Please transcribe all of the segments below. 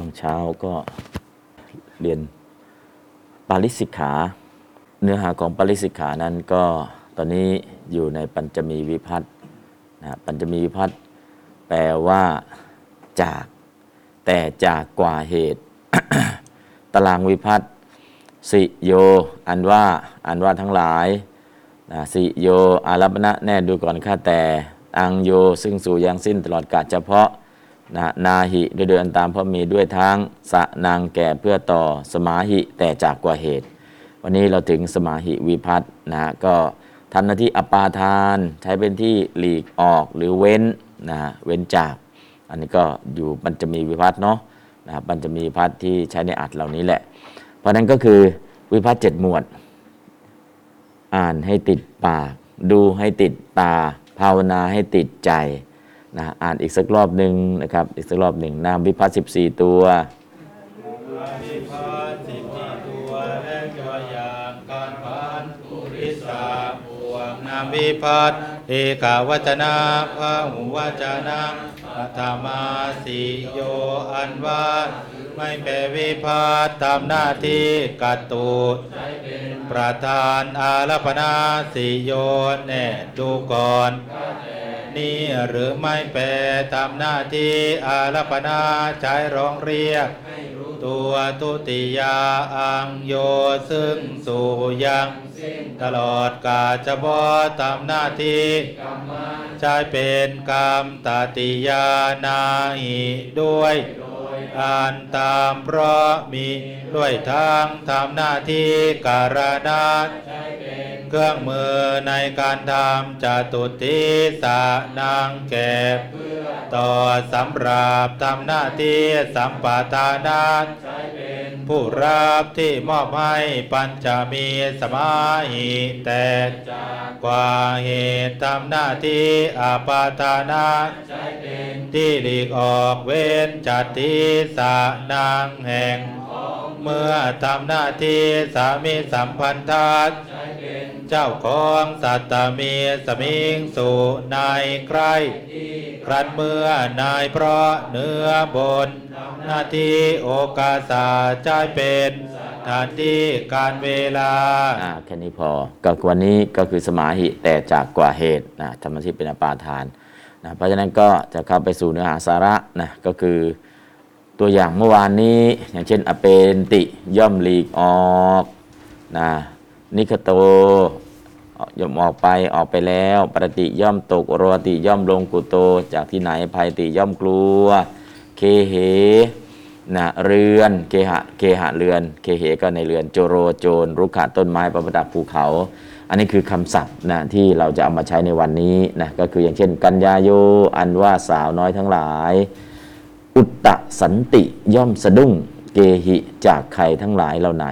ช่วงเช้าก็เรียนปาริสิกขา เนื้อหาของปาริสิกขานั้นก็ตอนนี้อยู่ในปัญจมีวิพัตนะปัญจมีวิพัตแปลว่าจากแต่จากกว่าเหตุ ตารางวิพัตสิโย อันว่าอันว่าทั้งหลายนะสิโยอารัปณะแน่ดูก่อนข้าแต่อังโยซึ่งสู่ยังสิ้นตลอดกาลเฉพาะ นะนาหิโดยเดินตามพระมีด้วยทางสะนางแก่เพื่อต่อสมาหิแต่จากกว่าเหตุ วันนี้เราถึงสมาหิวิพัตน์นะฮะก็ทำหน้าที่อปาทาน ใช้เป็นที่หลีกออกหรือเว้นนะฮะเว้นจาก อันนี้ก็อยู่มันจะมีวิพัตน์เนาะนะมันจะมีวิพัตน์ที่ใช้ในอัดเหล่านี้แหละ เพราะนั้นก็คือวิพัตน์เจ็ดหมวด อ่านให้ติดปาก ดูให้ติดตา ภาวนาให้ติดใจ นะอ่านอีกสักรอบหนึ่งนะครับ อีกสักรอบหนึ่งนามวิพัตสิบสี่ตัววิพัฒสิบสี่ตัวและตัวอยางการพันธุริสา วงนามวิพัฒเอกาวจนะพระหูวจนะปัทมาสีโยอันว่าไม่แปลวิพัฒทำหน้าที่กัตตุประธานอารัปนาสีโยแน่ดูก่อนนี่หรือไม่แปลทำหน้าที่อารัปนาใช้ร้องเรียก ตัวทุติยาอังโยซึ่งสู่ยังตลอดกาจบอทำหน้าที่ใช้เป็นกรรมตติยานาหิด้วยอ่านตามเพราะมีด้วยทางทำหน้าที่การนา เครื่องมือในการทำจตุติสานางแก่ต่อสำหรับทำหน้าที่สัมปทานาผู้รับที่มอบให้ปัญจมีสมาหิแต่กว่าเหตุทำหน้าที่อาปาทานาที่หลีกออกเว้นจัตติสานางแห่ง เมื่อทำหน้าที่สามีสัมพันธาต เจ้าของสัตตมีสมิงสู่นายใคร ครันเมื่อนายเพราะเนื้อบน นาทีโอกาสาใจเป็นสถานที่การเวลาอ่าแค่นี้พอก็วันนี้ก็คือสมาหิแต่จากกว่าเหตุนะธรรมที่เป็นอปาทานนะเพราะฉะนั้นก็จะเข้าไปสู่เนื้อหาสาระนะก็คือตัวอย่างเมื่อวานนี้ อย่างเช่นอเปนติย่อมหลีกออกนะ นิคโตย่อมออกไปออกไปแล้ว ปรติย่อมตกโรติย่อมลงกุโต จากที่ไหนภัยติย่อมกลัว เคเหนะเรือนเคหะเคหะเรือน เคเหก็ในเรือนโจโรโจรรุกขะต้นไม้ประดับภูเขา อันนี้คือคำศัพท์นะที่เราจะเอามาใช้ในวันนี้นะก็คืออย่างเช่น กัญญาโยอันว่าสาวน้อยทั้งหลาย อุตตะสันติย่อมสะดุ้งเกหิจากใครทั้งหลายเหล่าไหน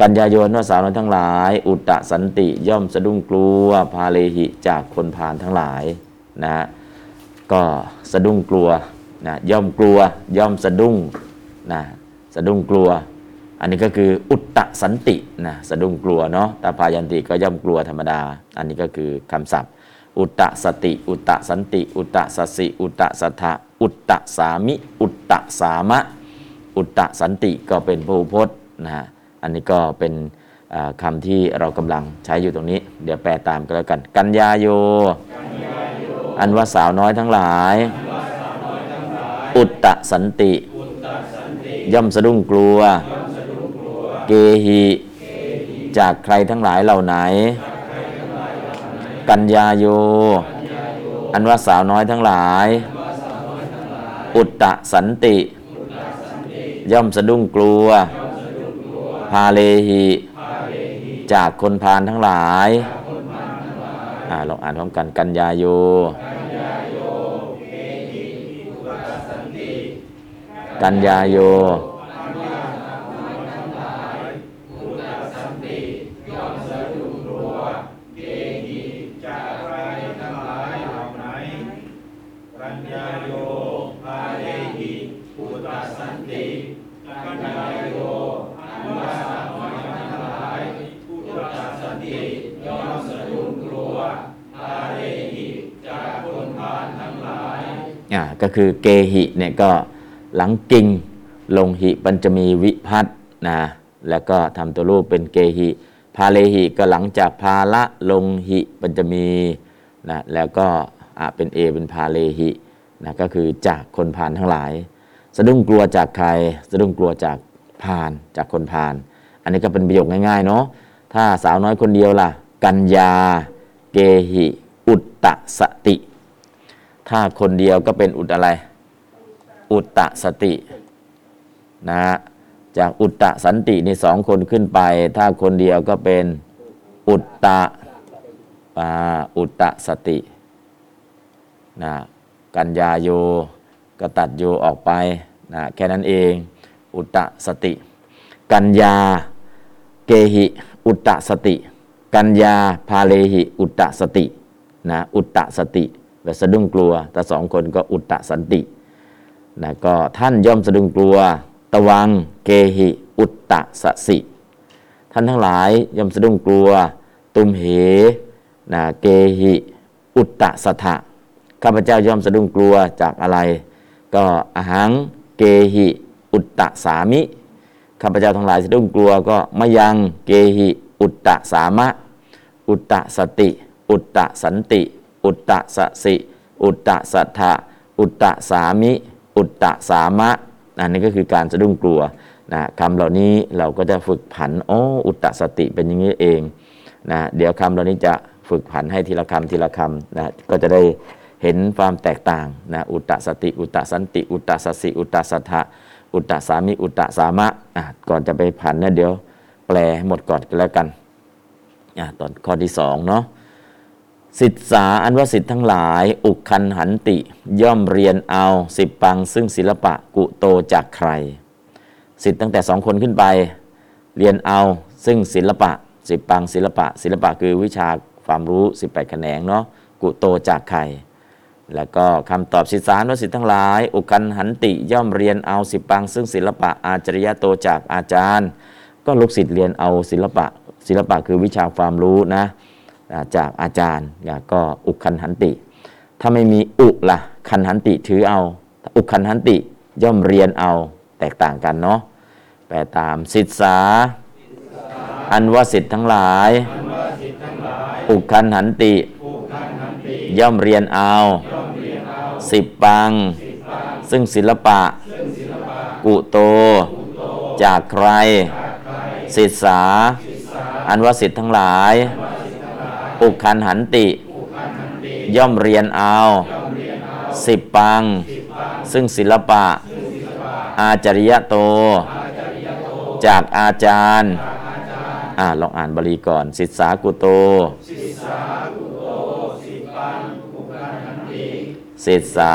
กัญญาโยนว่าสาวน้อยทั้งหลาย อุตตะสันติย่อมสะดุ้งกลัว พาเลหิจากคนพาลทั้งหลายนะก็สะดุ้งกลัวนะย่อมกลัวย่อมสะดุ้งนะสะดุ้งกลัว อันนี้ก็คืออุตตะสันตินะสะดุ้งกลัวเนาะตาพายันติก็ย่อมกลัวธรรมดา อันนี้ก็คือคำศัพท์ อุตตะสติ อุตตะสันติ อุตตะสสิ อุตตะสัทธะอุตตะสามิ อุตตะสามะ อุตตะสันติก็เป็นพหูพจน์นะฮะ อันนี้ก็เป็นอ่าคำที่เรากำลังใช้อยู่ตรงนี้ เดี๋ยวแปลตามก็แล้วกัน กัญญาโย อันว่าสาวน้อยทั้งหลาย อุตตะสันติ ย่อมสะดุ้งกลัว เกหิ จากใครทั้งหลายเหล่าไหน กัญญาโย อันว่าสาวน้อยทั้งหลาย อุตตะสันติ ย่อมสะดุ้งกลัว พาเลหิจากคนพาลทั้งหลายอ่าลองอ่านพร้อมกันกัญญาโยกัญญาโย จากใครทั้งหลายเหล่าไหนปัญญาโยพาเลหิปุตตสันติปัญญาโยอนุสาสนทั้งหลายปุตตสันติย่อมสะดุ้งกลัวพาเลหิจากคนพาลทั้งหลาย อ่าก็ คือเกหิเนี่ยก็หลังกิงลงหิปัญจมีวิพัตนะแล้วก็ทำตัวรูปเป็นเกหิพาเลหิก็หลังจากพาละลงหิปัญจมีนะแล้วก็อ่าเป็นเอเป็นพาเลหินะก็คือจากคนพาลทั้งหลาย สะดุ้งกลัวจากใครสะดุ้งกลัวจากพาลจากคนพาลอันนี้ก็เป็นประโยคง่ายๆเนาะถ้าสาวน้อยคนเดียวล่ะ กัญญา เกหิ อุตตะสติ ถ้าคนเดียวก็เป็นอุดอะไร อุตตะสตินะฮะจากอุตตะสันตินี่สองคนขึ้นไป ถ้าคนเดียวก็เป็นอุตตะปาอุตตะสตินะกัญญาโยก็ตัดโยออกไปนะแค่นั้นเอง อุตตะสติ กัญญาเกหิ อุตตะสติ กัญญาพาเลหิ อุตตะสตินะอุตตะสติ แบบสะดุ้งกลัว แต่สองคนก็อุตตะสันตินะก็ท่านย่อมสะดุ้งกลัว ตวังเกหิ อุตตะสสิ ท่านทั้งหลายย่อมสะดุ้งกลัว ตุมเหนะเกหิ อุตตะสถะข้าพเจ้าย่อมสะดุ้งกลัวจากอะไร ก็อาหังเกหิ อุตตะสามิข้าพเจ้าทั้งหลายสะดุ้งกลัวก็มะยังเกหิ อุตตะสามะ อุตตะสติ อุตตะสันติ อุตตะสสิ อุตตะสัทธะอุตตะสามิ อุตตะสามะอันนี้ก็คือการสะดุ้งกลัวนะคำเหล่านี้เราก็จะฝึกผันอ๋ออุตตะสติเป็นอย่างนี้เองนะเดี๋ยวคำเหล่านี้จะฝึกผันให้ทีละคำทีละคำนะก็จะได้เห็นความแตกต่างนะอุตตะสติ อุตตะสันติ อุตตะสสิ อุตตะสัทธะอุตตะสามิ อุตตะสามะอะก่อนจะไปผันนี่ยเดี๋ยวแปลให้หมดก่อนก็แล้วกันอะตอนข้อที่สองเนาะ สิทธาอันว่าสิทธิ์ทั้งหลาย อุกคันหันติ ย่อมเรียนเอาสิบปัง ซึ่งศิลปะกุโตจากใคร สิทธิ์ตั้งแต่สองคนขึ้นไป เรียนเอาซึ่งศิลปะสิบปังศิลปะ ศิลปะคือวิชาความรู้ 18แขนงเนาะกุโตจากใคร แล้วก็คำตอบสิทธานุสิทธิ์ทั้งหลาย อุคันหันติย่อมเรียนเอาสิบปัง ซึ่งศิลปะอาจริยโตจากอาจารย์ ก็ลูกศิษย์เรียนเอาศิลปะศิลปะคือวิชาความรู้นะ จากอาจารย์อ่าก็อุคันหันติ ถ้าไม่มีอุละคันหันติถือเอา อุคันหันติย่อมเรียนเอาแตกต่างกันเนาะแปลตามสิทธาอันว่าสิทธิ์ทั้งหลาย อุคันหันติ ย่อมเรียนเอาสิบปัง ซึ่งศิลปะ กุโต จากใครสิทธาอันว่าสิทธิ์ทั้งหลาย อุคันหันติ ย่อมเรียนเอาสิบปัง ซึ่งศิลปะ อาจริยโต จากอาจารย์อ่าลองอ่านบาลีก่อน สิทธากุโตสิทธา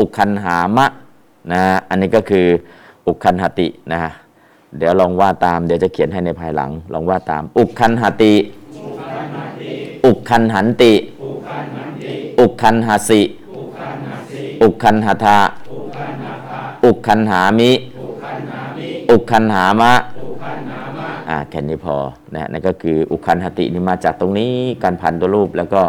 อุคันหามะนะอันนี้ก็คืออุคันหตินะเดี๋ยวลองว่าตามเดี๋ยวจะเขียนให้ในภายหลัง ลองว่าตาม อุคันหติ อุคันหันติ อุคันหสิ อุคันหทะอุคันหามิ อุคันหามะอ่าแค่นี้พอนะนั่นก็คืออุคันหตินี่มาจากตรงนี้การพันตัวรูปแล้วก็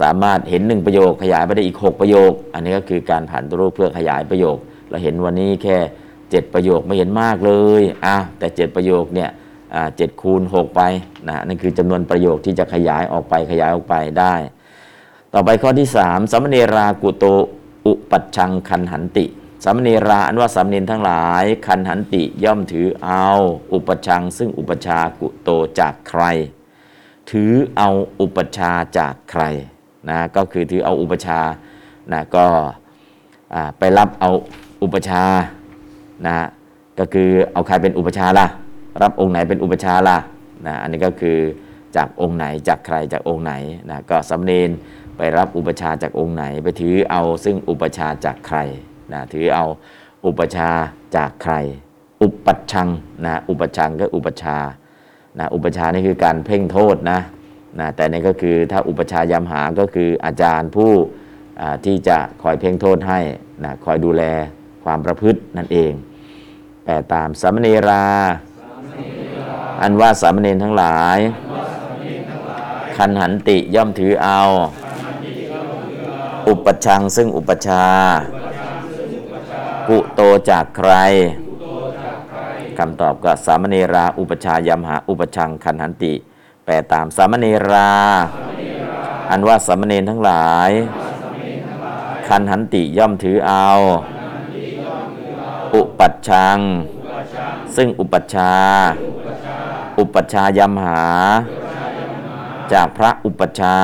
สามารถเห็นหนึ่งประโยคขยายไปได้อีก 6 ประโยค อันนี้ก็คือการผ่านตัวรูปเพื่อขยายประโยค เราเห็นวันนี้แค่ 7 ประโยคไม่เห็นมากเลยอะแต่ 7 ประโยคเนี่ยเจ็ดคูณ 6 ไปนะนั่นคือจำนวนประโยคที่จะขยายออกไปขยายออกไปได้ ต่อไปข้อที่ 3สัมเนรากุโตอุปัชชังคันหันติสัมเนราอันว่าสามเณรทั้งหลาย คันหันติย่อมถือเอา อุปชัง ซึ่งอุปชากุโตจากใคร ถือเอาอุปชาจากใครนะก็คือถือเอาอุปชานะก็ไปรับเอาอุปชานะก็คือเอาใครเป็นอุปชาล่ะ รับองค์ไหนเป็นอุปชาล่ะนะอันนี้ก็คือจากองค์ไหนจากใครจากองค์ไหนนะก็สำเนนไปรับอุปชาจากองค์ไหน ไปถือเอาซึ่งอุปชาจากใครนะถือเอาอุปชาจากใคร อุปัชชังนะอุปชังก็อุปชา นะอุปชานี่คือการเพ่งโทษนะนะแต่นี่ก็คือถ้าอุปชาย์ยำหาก็คืออาจารย์ผู้ที่จะคอยเพ่งโทษให้นะคอยดูแลความประพฤตินั่นเองแต่ตามสามเณรา อันว่าสามเณรทั้งหลาย คันหันติย่อมถือเอา อุปชชังซึ่งอุปชา กุโตจากใคร คำตอบก็สามเณราอุปชายมหาอุปชังคันหันติ แปลตามสามเณรา อันว่าสามเณรทั้งหลาย คันหันติย่อมถือเอา อุปัชชัง ซึ่งอุปัชาอุปัชฌายมหา จากพระอุปัชา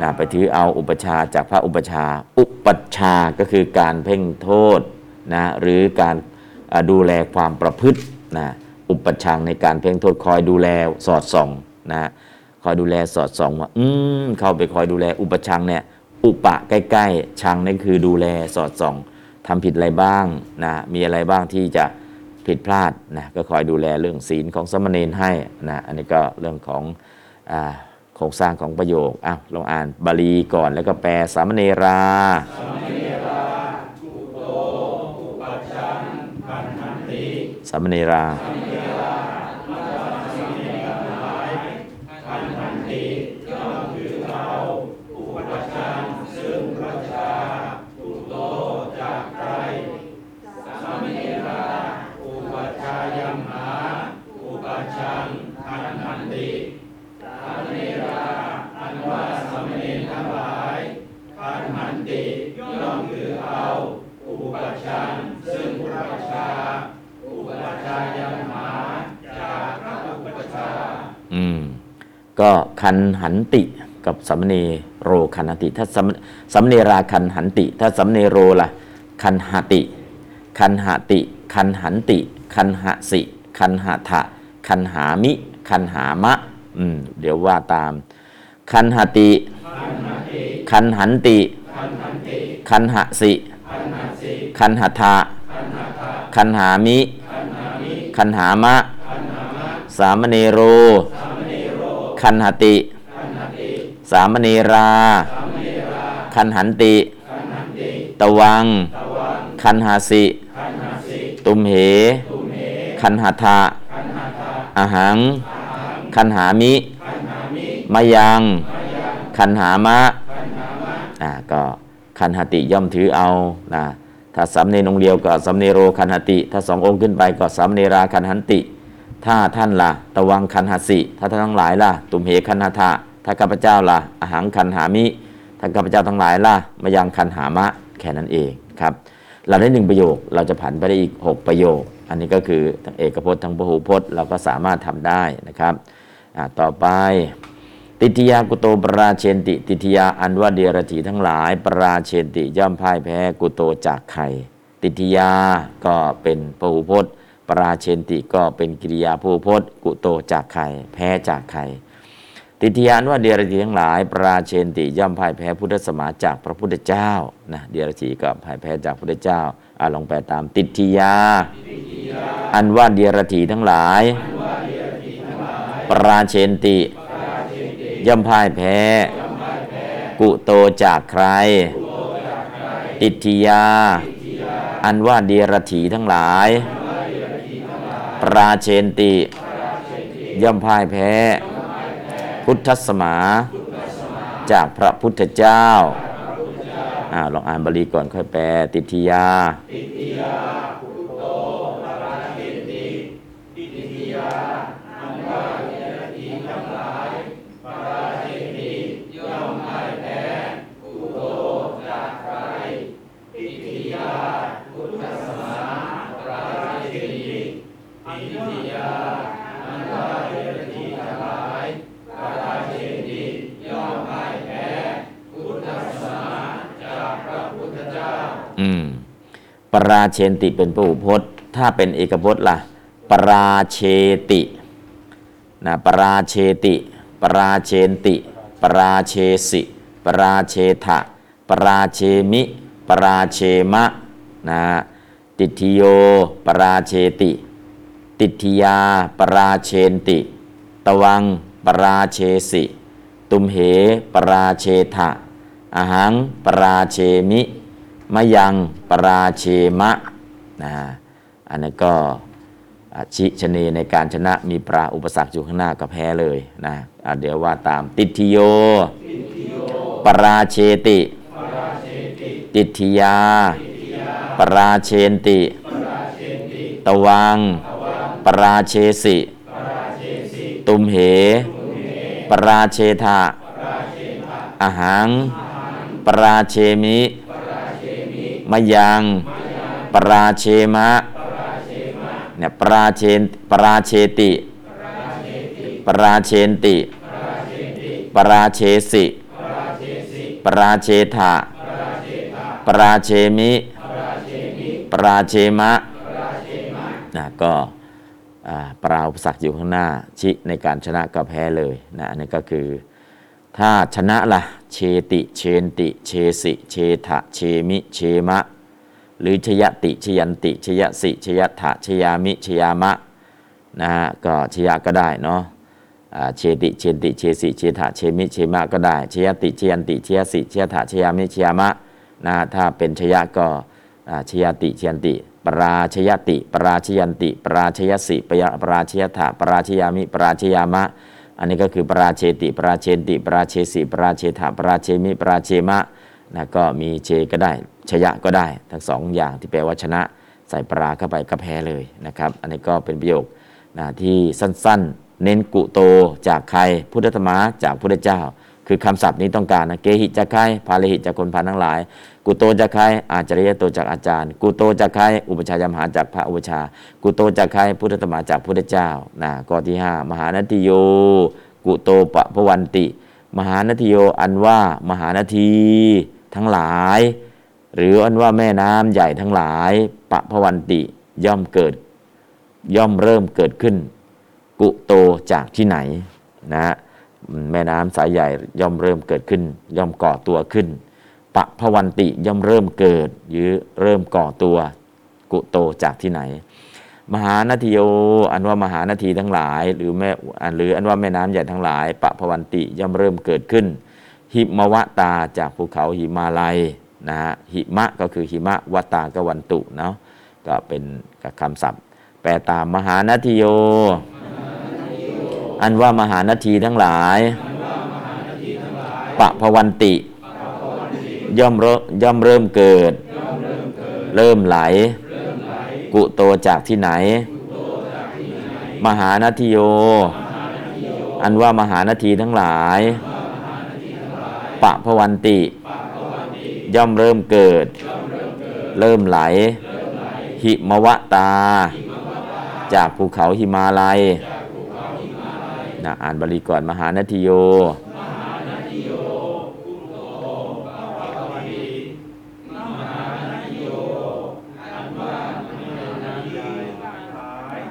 นะไปถือเอาอุปชาจากพระอุปชา อุปชาก็คือการเพ่งโทษนะหรือการ ดูแลความประพฤตินะอุปชฌาย์ในการเพ่งโทษคอยดูแลสอดส่องนะคอยดูแลสอดส่องว่าอืมเข้าไปคอยดูแลอุปชฌาย์เนี่ยอุปะใกล้ๆชังนี่คือดูแลสอดส่องทำผิดอะไรบ้างนะมีอะไรบ้างที่จะผิดพลาดนะก็คอยดูแลเรื่องศีลของสมณีนให้นะอันนี้ก็เรื่องของโครงสร้างของประโยคอ้าวลองอ่านบาลีก่อนแล้วก็แปลสามเณรา สามเณรา ก็คัณหันติกับสามเณโรคัณหันติถ้าสามสามเณราคัณหันติ ถ้าสามเณโรล่ะคัณหติ คัณหติ คัณหันติ คัณหสิ คัณหถะคัณหามิ คัณหามะ อืม เดี๋ยวว่าตาม คัณหติ คัณหันติ คัณหสิ คัณหถะคัณหามิ คันหามะ สามเณโร คันหติ สามเณรา คันหันติ ตวัง คันหาสิ ตุมเห คันหทะอาหัง คันหามิมายัง คันหามะอ่าก็คันหติย่อมถือเอานะถ้าสำเนนองเดียวก็สำเนโรคันหติ ถ้าสององค์ขึ้นไปก็สำเนราคันหันติ ถ้าท่านละตะวังคันหสิ ถ้าท่านทั้งหลายล่ะ ตุมเหคันหทะถ้าข้าพเจ้าล่ะอาหังคันหามิถ้าข้าพเจ้าทั้งหลายล่ะมายังคันหามะแค่นั้นเองครับ เราได้หนึ่งประโยคเราจะผันไปได้อีก 6 ประโยค อันนี้ก็คือทั้งเอกพจน์ทั้งพหูพจน์เราก็สามารถทำได้นะครับต่อไป ติทยากุโตปราเชนติ ติทยาอันว่าเดียรถีทั้งหลาย ปราเชนติย่อมพ่ายแพ้กุโตจากใครติทยาก็เป็นพหูพจน์ ปราเชนติก็เป็นกิริยาพหูพจน์ กุโตจากใคร แพ้จากใคร ติทยานว่าเดียรถีทั้งหลาย ปราเชนติย่อมพ่ายแพ้พุทธสมาจากพระพุทธเจ้านะเดียรถีก็พ่ายแพ้จากพระพุทธเจ้าอ่าลองแปลตามติทิยา อันว่าเดียรถีทั้งหลาย ปราเชนติ ย่อมพ่ายแพ้ กุโตจากใคร ติทิยา อันว่าเดียรถีทั้งหลาย ราเชนติ ย่อมพ่ายแพ้ พุทธสมา จากพระพุทธเจ้าอ่าลองอ่านบาลีก่อนค่อยแปล ติทิยา ปราเชนติเป็นพหูพจน์ ถ้าเป็นเอกพจน์ล่ะ ปราเชตินะปราเชติ ปราเชนติ ปราเชสิ ปราเชทะปราเชมิ ปราเชมะนะติทิโย ปราเชติ ติทิยา ปราเชนติ ตวัง ปราเชสิ ตุมเห ปราเชทะอหัง ปราเชมิ มะยังปราเชมะนะอันนั้นก็ชิชนีในการชนะมีปราอุปสรรคอยู่ข้างหน้าก็แพ้เลยนะเดี๋ยวว่าตามติทิโย ปราเชติ ติทิยา ปราเชนติ ตวัง ปราเชสิ ตุมเห ปราเชทะอาหัง ปราเชมิ มยัง ปราเชมะเนี่ยปราเชนปราเชติ ปราเชนติ ปราเชสิ ปราเชทะปราเชมิ ปราเชมะนะก็อ่าปราอุปสรรคอยู่ข้างหน้า ชิในการชนะก็แพ้เลยนะอันนี้ก็คือ ถ้าชนะละ่ะ เชติเชนติ เชสิเชทะเชมิเชมะ หรือชยติชยันติ ชยสิชยถะชยามิชยามะนะฮะก็ชยะก็ได้เนาะเชติเชนติเชสิเชถะเชมิเชมะก็ได้ชยติชยันติชยสิชยถะชยามิชยามะนะถ้าเป็นชยะก็ชยติชยันติปราชยติ ปราชยันติ ปราชยสิปยปราชยถะปราชยามิปราชยามะ อันนี้ก็คือปราเชติปราเชนติปราเชสิปราเชถาปราเชมิปราเชมะนะก็มีเชก็ได้ชยะก็ได้ ทั้งสองอย่างที่แปลว่าชนะ ใส่ปราเข้าไปก็แพ้เลยนะครับอันนี้ก็เป็นประโยคนะที่สั้นๆ เน้นกุโตจากใครพุทธธรรมะจากพุทธเจ้า คือคำศัพท์นี้ต้องการนะเกหิจากใครพาเลหิจากคนพันทั้งหลาย กุโตจากใครอาจริยโตจากอาจารย์ กุโตจากใครอุปชายมหาจากพระอุปชา กุโตจากใครพุทธธรรมะจากพุทธเจ้านะข้อที่ห้ามหานติโย กุโตปะพวันติ มหานาทีโยอันว่ามหานทีทั้งหลาย หรืออันว่าแม่น้ำใหญ่ทั้งหลาย ปะพวันติย่อมเกิด ย่อมเริ่มเกิดขึ้น กุโตจากที่ไหนนะฮะ แม่น้ำสายใหญ่ย่อมเริ่มเกิดขึ้น ย่อมก่อตัวขึ้นปะพวันติย่อมเริ่มเกิดหรือเริ่มก่อตัว กุโตจากที่ไหน มหานาทีโยอันว่ามหานาทีทั้งหลาย หรือแม่หรืออันว่าแม่น้ำใหญ่ทั้งหลายปะพวันติย่อมเริ่มเกิดขึ้น หิมวตาจากภูเขาหิมาลัยนะฮะหิมะก็คือหิมะวตากวันตุเนาะก็เป็นคำศัพท์ แปลตามมหานาทีโย อันว่ามหานาทีทั้งหลาย ปะพวันติ ย่อมเริ่มย่อมเริ่มเกิด เริ่มไหล กุโตจากที่ไหน มหานาทีโย อันว่ามหานาทีทั้งหลาย ปะพวันติ ย่อมเริ่มเกิด เริ่มไหล หิมวตา จากภูเขาหิมาลัย นะอ่านบาลีก่อนมหานาทีโย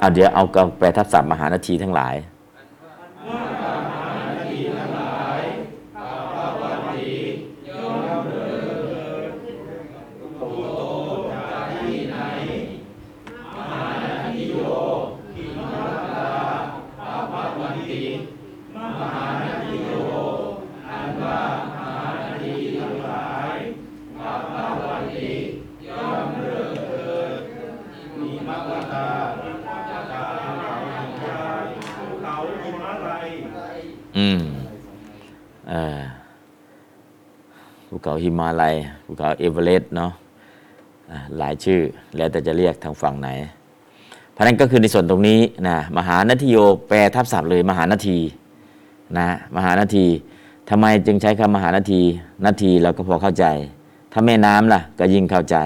อะเดี๋ยวเอาแปลทับศัพท์มหานาทีทั้งหลาย เขาหิมาลัยภูเขาเอเวอเรสต์เนาะหลายชื่อแล้วแต่จะเรียกทางฝั่งไหน เพราะนั้นก็คือในส่วนตรงนี้นะมหานาทีโยแปลทับศัพท์เลยมหานาทีนะมหานาทีทำไมจึงใช้คำมหานาทีนาทีเราก็พอเข้าใจ ถ้าแม่น้ำล่ะก็ยิ่งเข้าใจ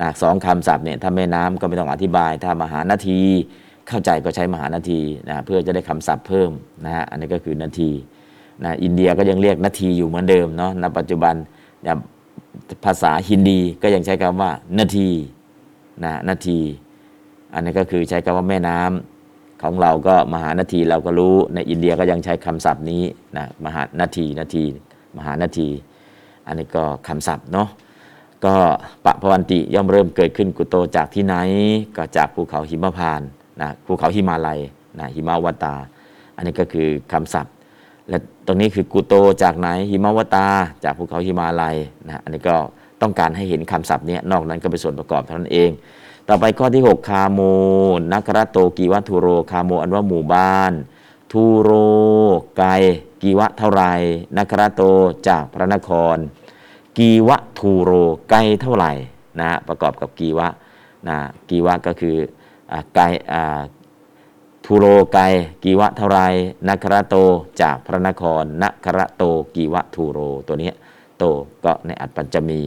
นะสองคำศัพท์เนี่ยถ้าแม่น้ำก็ไม่ต้องอธิบาย ถ้ามหานาทีเข้าใจก็ใช้มหานาทีนะเพื่อจะได้คำศัพท์เพิ่มนะฮะอันนี้ก็คือนาทีนะอินเดียก็ยังเรียกนาทีอยู่เหมือนเดิมเนาะณปัจจุบัน ภาษาฮินดีก็ยังใช้คำว่านาทีนะนาที อันนี้ก็คือใช้คำว่าแม่น้ำของเราก็มหานาทีเราก็รู้ในอินเดียก็ยังใช้คำศัพท์นี้นะมหานาทีนาที มหานาที อันนี้ก็คำศัพท์เนาะก็ปะพวันติย่อมเริ่มเกิดขึ้นกุโตจากที่ไหน ก็จากภูเขาหิมพานนะภูเขาหิมาลัยนะหิมาวตา อันนี้ก็คือคำศัพท์ และตรงนี้คือกุโตจากไหนหิมาวตา จากภูเขาหิมาลัยนะอันนี้ก็ต้องการให้เห็นคำศัพท์เนี้ยนอกนั้นก็เป็นส่วนประกอบเท่านั้นเอง ต่อไปข้อที่ 6 คาโมนักรโตกีวะทูโรคาโมอันว่าหมู่บ้าน ทูโรไกกีวะเท่าไรนักรโตจากพระนคร กีวะทูโรไกเท่าไหร่นะฮะประกอบกับกีวะนะกีวะก็คืออ่าไก ลอ่าทูโรไกกีวะเท่าไรนักรโตจากพระนครนักรโตกีวะทูโรตัวนี้โตก็ในอัตปัญจมี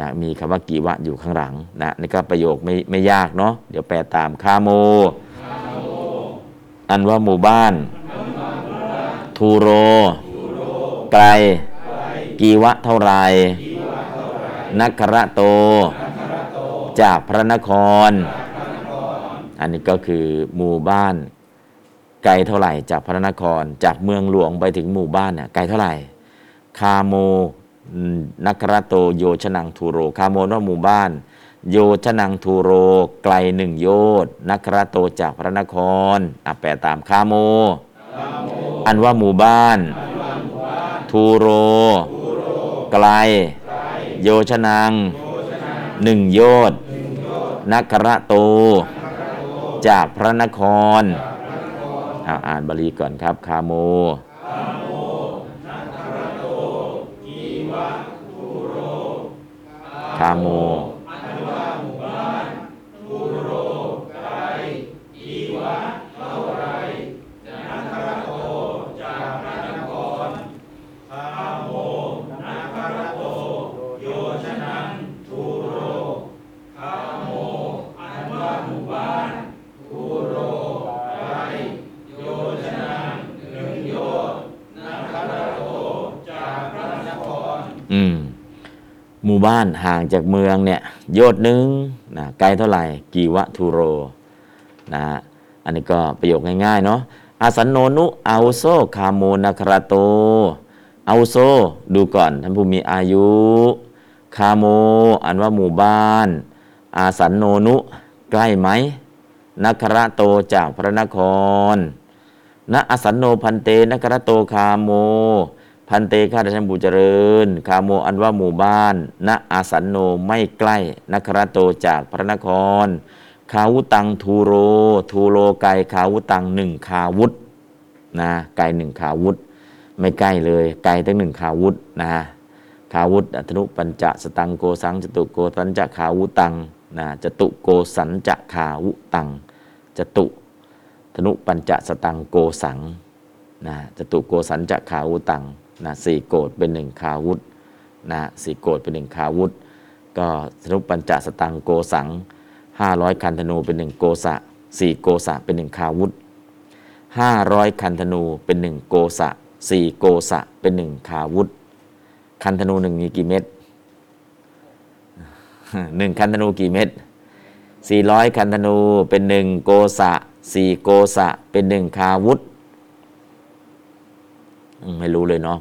นะมีคำว่ากีวะอยู่ข้างหลังนะนี่ก็ประโยคไม่ไม่ยากเนาะเดี๋ยวแปลตามคาโม อันว่าหมู่บ้าน ทูโร ไกล กีวะเท่าไรนักระโต จากพระนคร อันนี้ก็คือหมู่บ้านไกลเท่าไหร่จากพระนคร จากเมืองหลวงไปถึงหมู่บ้านเนี่ยไกลเท่าไหร่ คาโมนักรโตโยชนังทูโร คาโมนว่าหมู่บ้าน โยชนังทูโร ไกลหนึ่งโยชนักรโตจากพระนครอะแปลตามคาโม อันว่าหมู่บ้าน ทูโร ไกล โยชนังหนึ่งโยชน์นักรโต จากพระนครอ่านบาลีก่อนครับ คาโมคาโม หมู่บ้านห่างจากเมืองเนี่ยโยชน์หนึ่งนะไกลเท่าไหร่กีวะทูโรนะฮะอันนี้ก็ประโยคง่ายๆเนาะอาสันโนนุอาวุโซคาโมนาคราโตอาวุโซดูก่อนท่านผู้มีอายุคาโม อันว่าหมู่บ้าน อาสันโนนุใกล้ไหมนัคระโตจากพระนครณอสันโนพันเตนกรโตคาโม พันเตข้าราชบุญเจริญ คาโมอันว่าหมู่บ้าน ณอาสันโนไม่ใกล้นครโตจากพระนคร คาวุตังทูโร ทูโรไกลคาวุตังหนึ่งคาวุธนะไกลหนึ่งคาวุธ ไม่ใกล้เลยไกลตั้งหนึ่งคาวุธนะคาวุธอัตนุปัญจะสตังโกสังจตุโกสัญจะคาวุตังนะจตุโกสัญจะคาวุตังจตุธนุปัญจะสตังโกสังนะจตุโกสัญจะขาวุตัง นะสี่โกดเป็นหนึ่งคาวุธนะสี่โกดเป็นหนึ่งคาวุธ ก็ธนุปัญจสตังโกสังห้าร้อยคันธนูเป็นหนึ่งโกสะสี่โกสะเป็นหนึ่งคาวุธห้าร้อยคันธนูเป็นหนึ่งโกสะสี่โกสะเป็นหนึ่งคาวุธ คันธนูหนึ่งมีกี่เม็ดหนึ่งคันธนูกี่เม็ดสี่ร้อยคันธนูเป็นหนึ่งโกสะสี่โกสะเป็นหนึ่งคาวุธ ไม่รู้เลยเนาะ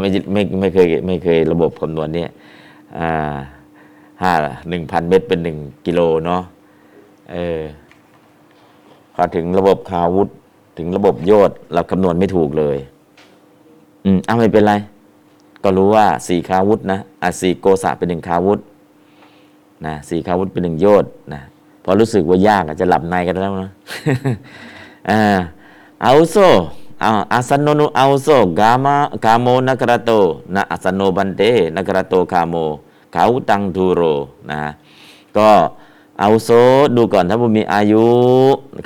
ไม่ไม่ไม่เคยไม่เคยระบบคำนวณเนี่ยห้าหนึ่งพันเมตรเป็นหนึ่งกิโลเนาะเออพอถึงระบบคาวุธ ถึงระบบโยชน์เราคำนวณไม่ถูกเลย อืมอ้าไม่เป็นไร ก็รู้ว่าสี่คาวุธนะอะสี่โกสะเป็นหนึ่งคาวุธนะสี่คาวุธเป็นหนึ่งโยชน์นะพอรู้สึกว่ายากอาจจะหลับในกันแล้วนะอ่าอาวุโซ อาสันโนนุเอาโซกามะกาโมนักรโตนะอาสันโนบันเตนักรโตคาโมเขาตังทูโรนะฮะก็เอาโซดูก่อนถ้าบุมีอายุ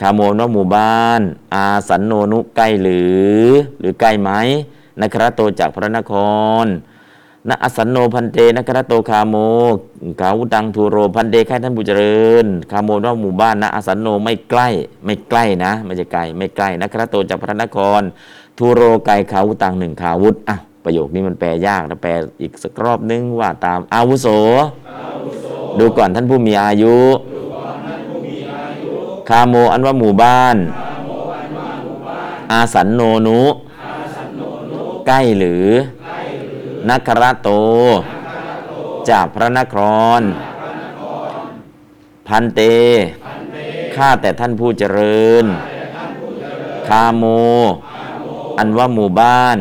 คาโมนว่าหมู่บ้าน อาสันโนนุใกล้หรือ หรือใกล้ไหมนักรโตจากพระนคร นะ อาสันโน ภันเตนะคะระโตคาโม คาวุตังทูโร ภันเตแน่ะท่านผู้เจริญ คาโมว่าหมู่บ้านนะ อาสันโนไม่ใกล้ไม่ใกล้นะไม่ใช่ไกลไม่ใกล้นะคะระโตจากพระนครทูโรไกลคาวุตังหนึ่งคาวุตอะประโยคนี้มันแปลยากนะแปลอีกสักรอบนึงว่าตามอาวุโส ดูก่อนท่านผู้มีอายุคาโมอันว่าหมู่บ้าน อาสันโนนุ ใกล้หรือ นักรโต จากพระนคร พันเต ข้าแต่ท่านผู้เจริญ คาโม อันว่าหมู่บ้าน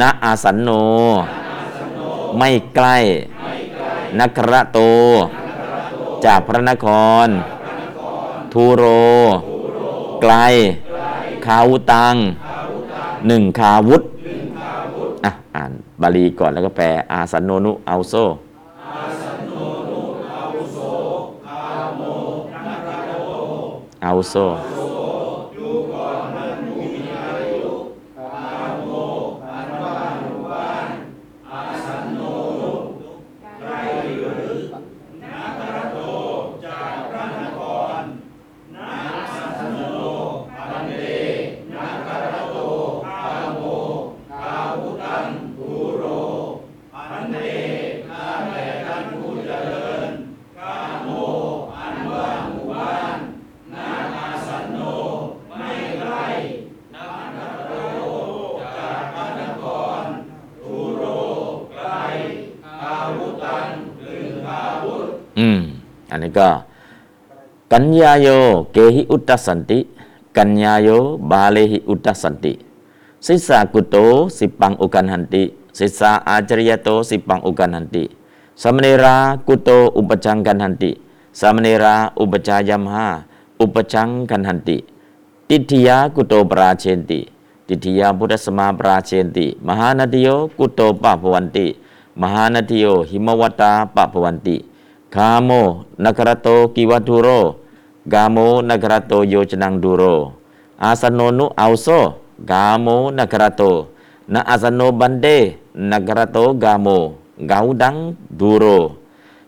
ณอาสันโน ไม่ใกล้นักรโต จากพระนคร ทูโร ไกล คาวุตัง หนึ่งคาวุธอะอ่าน บาลีก่อนแล้วก็แปลอาสันโนนุเอาโซเอาโซ นนี้ก็ กัญญาโยเกหิอุตตสันติ กัญญาโยบาเลหิอุตตสันติศิสากุโตสิปังอุกันหันติศิสาอาจริยโตสิปังอุกันหันติสามเณรากุโตอุปจังกันหันติสามเณราอุปจายมหาอุปจังกันหันติ ติทิยากุโตปราเชนติ ติทิยาบุตสมาปราเชนติ มหานติโยกุโตปะภวันติ มหานทิโยหิมวตาปะภวันติ คาโมนะคะระโตกีวทูโร คาโมนะคะระโตโยชนัง ทูโร อาสันโนนุ อาวุโส คาโมนะคะระโตนะอาสันโน ภันเต นะคะระโต คาโม คาวุตัง ทูโร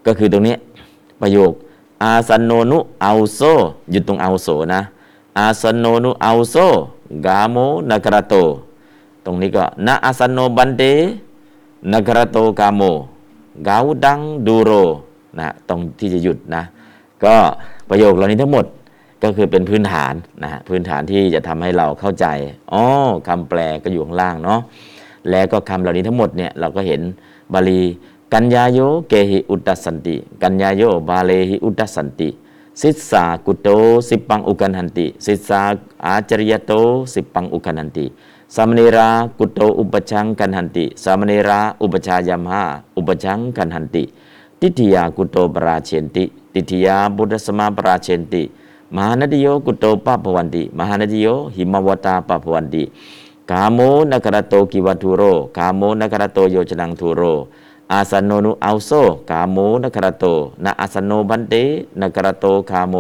ก็คือตรงนี้ประโยค อาสันโนนุ อาวุโส หยุดตรง อาวุโส นะ อาสันโนนุ อาวุโส คาโมนักรโต ตรงนี้ก็นะอาสนโนบันเดนักรโตกาโมกาวดังดูโร นะตรงที่จะหยุดนะก็ประโยคเหล่านี้ทั้งหมดก็คือเป็นพื้นฐานนะฮะพื้นฐานที่จะทำให้เราเข้าใจอ๋อคำแปลก็อยู่ข้างล่างเนาะแล้วก็คำเหล่านี้ทั้งหมดเนี่ยเราก็เห็นบาลี กัญญาโยเกหิอุตตสสันติ กัญญาโยบาเลหิอุตตสสันติ สิสสากุโตสิปังอุกันหันติ สิสสาอาจริยโตสิปังอุกันหันติสามเณรากุโตอุปชังกันหันติสามเณราอุปชายามหาอุปชังกันหันติ ติทิยากุโตปราเชนติ ติทิยาบุตสมาปราเชนติ มหานติโยกุโตปะภวันติ มหานติโยหิมวตาปะภวันติกาโมนกรโตกิวัตุโรกาโมนกรโตโยจนังทูโรอาสันโนนุเอาโซกาโมนกรโตนะอาสันโนบันเตนกรโตคาโม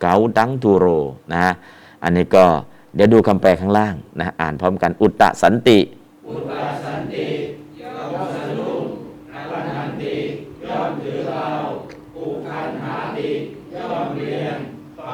เกาดังทูโรนะฮะอันนี้ก็เดี๋ยวดูคำแปลข้างล่างนะอ่านพร้อมกันอุตตะสันติอืม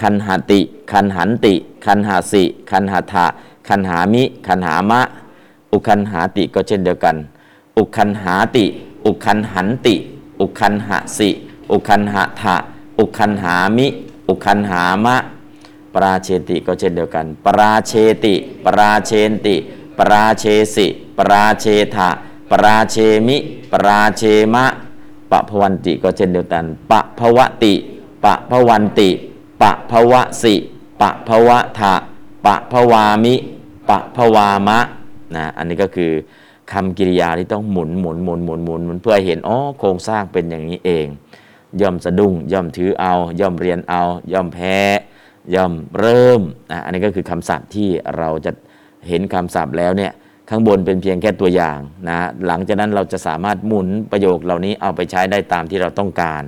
คันหาติ คันหันติ คันหาสิ คันหาทะคันหามิ คันหามะ อุคันหาติก็เช่นเดียวกัน อุคันหาติ อุคันหันติ อุคันหะสิ อุคันหะทะอุคันหามิ อุคันหามะ ปราเชติก็เช่นเดียวกัน ปราเชติ ปราเชนติ ปราเชสิ ปราเชทะปราเชมิ ปราเชมะปะพวันติก็เช่นเดียวกัน ปะภวติ ปะภวันติ ปะภวสิปะภวะทะปะภวามิปะภวามะนะอันนี้ก็คือคำกริยาที่ต้องหมุนหมุนหมุนหมุนหมุนหมุนเพื่อเห็นอ๋อโครงสร้างเป็นอย่างนี้เอง ย่อมสะดุ้งย่อมถือเอา ย่อมเรียนเอา ย่อมแพ้ ย่อมเริ่มนะอันนี้ก็คือคำศัพท์ที่เราจะเห็นคำศัพท์แล้วเนี่ยข้างบนเป็นเพียงแค่ตัวอย่างนะหลังจากนั้นเราจะสามารถหมุนประโยคเหล่านี้เอาไปใช้ได้ตามที่เราต้องการ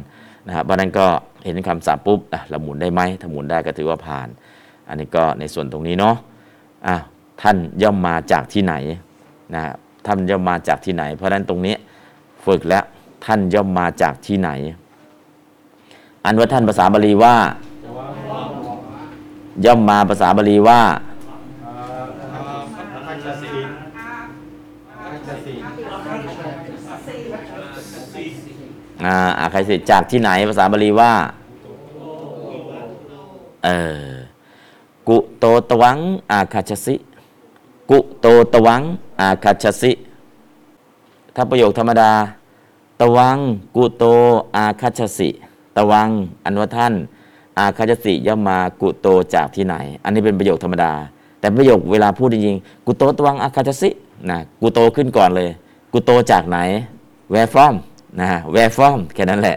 นะครับเพราะนั้นก็ เห็นคำศัพท์ปุ๊บอะเราหมุนได้ไหมถ้าหมุนได้ก็ถือว่าผ่าน อันนี้ก็ในส่วนตรงนี้เนาะอะท่านย่อมมาจากที่ไหนนะท่านย่อมมาจากที่ไหน เพราะฉะนั้นตรงนี้ฝึกแล้วท่านย่อมมาจากที่ไหน อันว่าท่านภาษาบาลีว่า ย่อมมาภาษาบาลีว่า อ่าอาใครสิจากที่ไหนภาษาบาลีว่า เออ กุโตตวัง อาคาชสิ กุโตตวัง อาคาชสิ ถ้าประโยคธรรมดา ตวัง กุโต อาคาชสิ ตวัง อันว่าท่าน อาคาชสิย่อมมากุโตจากที่ไหน อันนี้เป็นประโยคธรรมดา แต่ประโยคเวลาพูดจริงๆ กุโตตวัง อาคาชสิ นะ กุโตขึ้นก่อนเลย กุโตจากไหน where from นะ where from แค่นั้นแหละ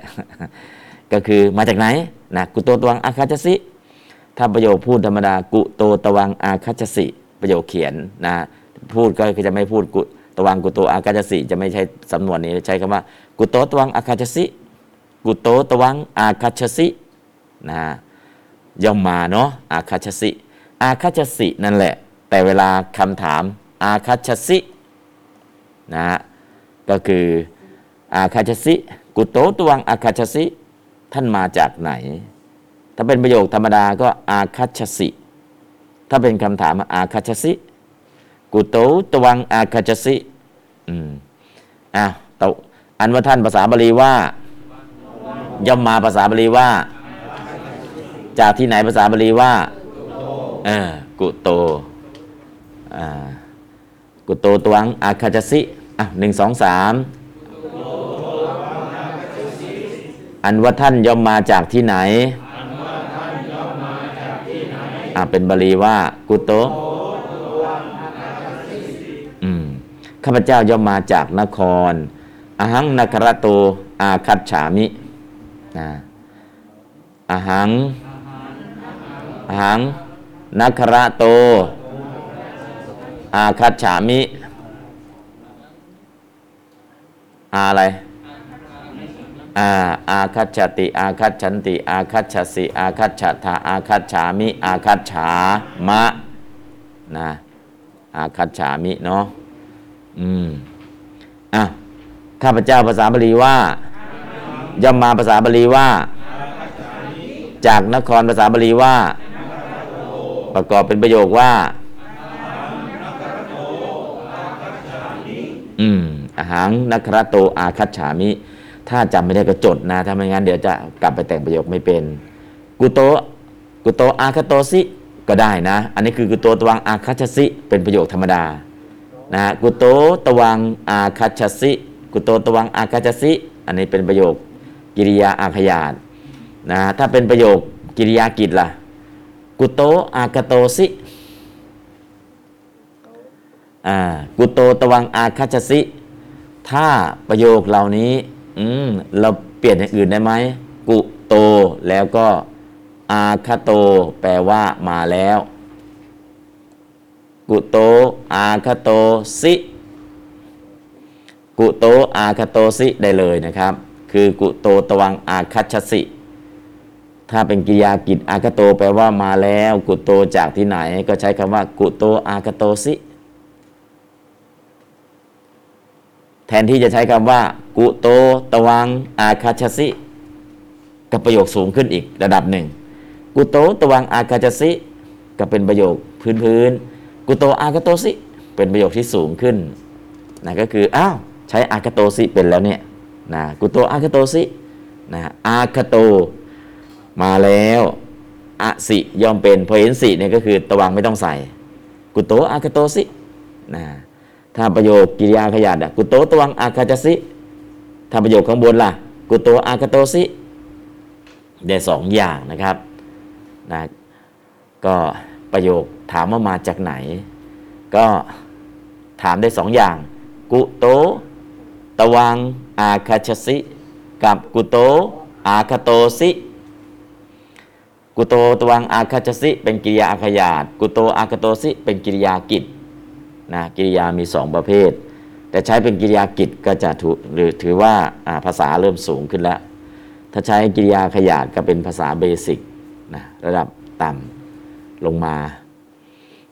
ก็คือมาจากไหนนะกุโตตวังอาคาชสิ ถ้าประโยคพูดธรรมดากุโตตวังอาคัจสิ ประโยคเขียนนะพูดก็คือจะไม่พูดกุตวังกุโตอาคัจสิ จะไม่ใช้สำนวนนี้ใช้คำว่า กุโตตวังอาคัจสิ กุโตตวังอาคัจสินะย่อมมาเนาะอาคัจสิ อาคัจสินั่นแหละ แต่เวลาคำถามอาคัจสินะก็คือ อาคัจจสิกุโตตวังอาคัจจสิท่านมาจากไหน ถ้าเป็นประโยคธรรมดาก็อาคัจฉสิถ้าเป็นคำถามอาคัจฉสิกุโตตวังอาคัจฉสิอืมอะตอันว่าท่านภาษาบาลีว่า ย่อมมาภาษาบาลีว่า จากที่ไหนภาษาบาลีว่าเออกุโตอ่ากุโตตวังอาคัจฉสิอะหนึ่งสองสาม อันว่าท่านย่อมมาจากที่ไหน อ่าเป็นบาลีว่า กุโตอืมข้าพเจ้าย่อมมาจากนครอหังนครโต อาคัตฉามินะอหังอหังนครโต อาคัตฉามิ อาอะไร อาอาคัจฉติ อาคัจฉันติ อาคัจฉสิ อาคัจฉทาอาคัจฉามิ อาคัจฉามะนะอาคัจฉามิเนาะอืมอะข้าพเจ้าภาษาบาลีว่าย่อมมาภาษาบาลีว่า จากนครภาษาบาลีว่า ประกอบเป็นประโยคว่า อืม อาหังนัครโตอาคัจฉามิ ถ้าจำไม่ได้ก็จดนะถ้าไม่งั้นเดี๋ยวจะกลับไปแต่งประโยคไม่เป็น กุโตกุโตอาคาโตสิก็ได้นะ อันนี้คือกุโตตวังอาคัจฉสิเป็นประโยคธรรมดานะฮะกุโตตวังอาคัจฉสิกุโตตวังอาคัจฉสิอันนี้เป็นประโยคกิริยาอาขยาตนะถ้าเป็นประโยคกิริยากิจล่ะ กุโตอาคาโตสิอ่ากุโตตวังอาคัจฉสิ ถ้าประโยคเหล่านี้ อืมเราเปลี่ยนอย่างอื่นได้ไหมกุโตแล้วก็อาคาโต แปลว่ามาแล้ว กุโต อาคาโตสิกุโต อาคาโตสิได้เลยนะครับ คือกุโตตวังอาคัชสิ ถ้าเป็นกิริยากิจอาคาโต แปลว่ามาแล้ว กุโตจากที่ไหน ก็ใช้คำว่า กุโต อาคาโตสิ แทนที่จะใช้คำว่า กุโตตวังอาคาชสิกับประโยคสูงขึ้นอีกระดับหนึ่ง กุโตตวังอาคาชสิก็เป็นประโยคพื้นพื้นๆกุโตอาคาโตสิเป็นประโยคที่สูงขึ้นนะก็คืออ้าวใช้อาคาโตสิเป็นแล้วเนี่ยนะกุโตอาคาโตสินะอาคาโต มาแล้วอะสิย่อมเป็นพอเห็นสิเนี่ยก็คือตะวังไม่ต้องใส่ กุโตอาคาโตสินะ ถ้าประโยคกิริยาขยันอะกุโตตวังอาคาจสิถ้าประโยคข้างบนล่ะ กุโตอาคาโตสิได้สองอย่างนะครับนะก็ประโยคถามว่ามาจากไหน ก็ถามได้สองอย่าง กุโตตวังอาคาชสิกับกุโตอาคาโตสิกุโตตวังอาคาชสิเป็นกิริยาอาขยาตกุโตอาคาโตสิเป็นกิริยากิจ นะกิริยามีสองประเภท แต่ใช้เป็นกิริยากิจก็จะถือหรือถือว่าภาษาเริ่มสูงขึ้นแล้ว ถ้าใช้กิริยาขยาดก็เป็นภาษาเบสิกนะระดับต่ำลงมา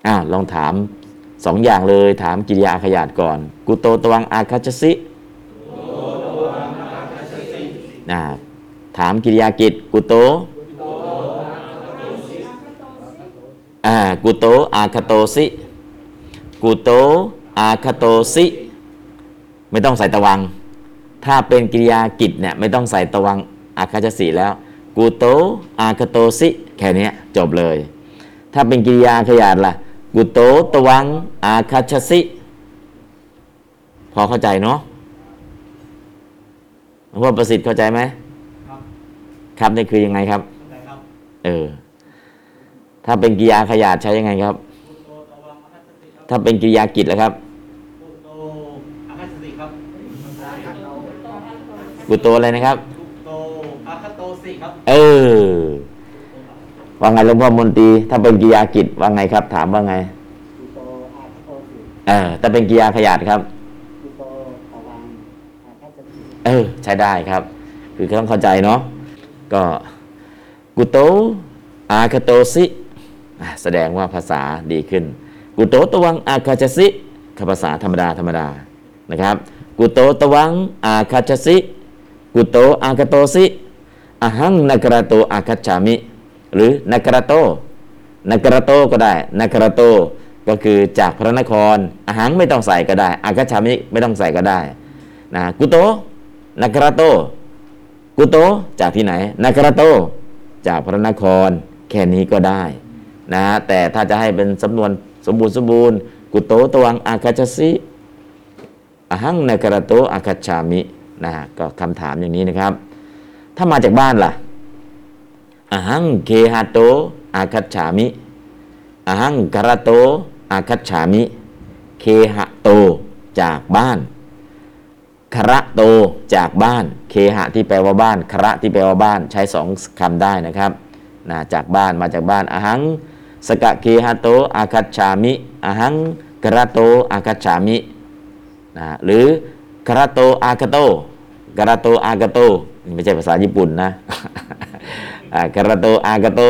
อ้าวลองถามสองอย่างเลยถามกิริยาอาขยาดก่อน กุโตตวังอาคาชสินะถามกิริยากิจกุโตอ่ากุโตอาคาโตสิ กุโต อาคาโตสิ ไม่ต้องใส่ตะวัง ถ้าเป็นกิริยากิจเนี่ยไม่ต้องใส่ตะวังอาคาชสีแล้วกูโต อาคาโตสิ แค่เนี้ยจบเลย ถ้าเป็นกิริยาขยาดล่ะ กุโตตวัง อาคาชสิ พอเข้าใจเนาะหลวงพ่อประสิทธิ์เข้าใจไหมครับ ครับนี่คือยังไงครับเข้าใจครับเออ ถ้าเป็นกิริยาขยาดใช้ยังไงครับ ถ้าเป็นกิริยากิจแล้วครับกุโตอาคัสติครับกุโตอะไรนะครับกุโตอาคาโตสิครับ เออ ว่าไงหลวงพ่อมนตรี ถ้าเป็นกิริยากิจว่าไงครับ ถามว่าไงกุโตอาคาโตสิเออถ้าเป็นกิริยาขยาดครับกุโตตะวังอาคาจติเออ ใช้ได้ครับ คือต้องเข้าใจเนาะ ก็กุโตอาคาโตสิอะแสดงว่าภาษาดีขึ้น กุโตตวังอาคาจสิคือภาษาธรรมดาธรรมดานะครับ กุโตตวังอาคาจสิกุโตอาคาโตสิอหังนักรโตอาคัจฉามิ หรือนักรโตนักรโตก็ได้นักรโตก็คือจากพระนครอาหังไม่ต้องใส่ก็ได้อาคัจฉามิไม่ต้องใส่ก็ได้นะกุโตนักรโตกุโตจากที่ไหนนักรโตจากพระนครแค่นี้ก็ได้นะแต่ถ้าจะให้เป็นสำนวน สมบูรณ์สมบูรณ์ กุโตตวังอาคัจฉสิอหังนักระโตอาคัจฉามินะฮะก็คำถามอย่างนี้นะครับ ถ้ามาจากบ้านล่ะอหังเคหะโตอาคัจฉามิอหังกระโตอาคัจฉามิ เคหะโตจากบ้านคระโตจากบ้าน เคหะที่แปลว่าบ้านคระที่แปลว่าบ้านใช้สองคำได้นะครับนะจากบ้านมาจากบ้านอหัง สกะเคหะโตอาคัจฉามิอหังกระโตอาคัจฉามินะหรือกระโตอากโตกระโตอากโตนี่ไม่ใช่ภาษาญี่ปุ่นนะกระโตอากโต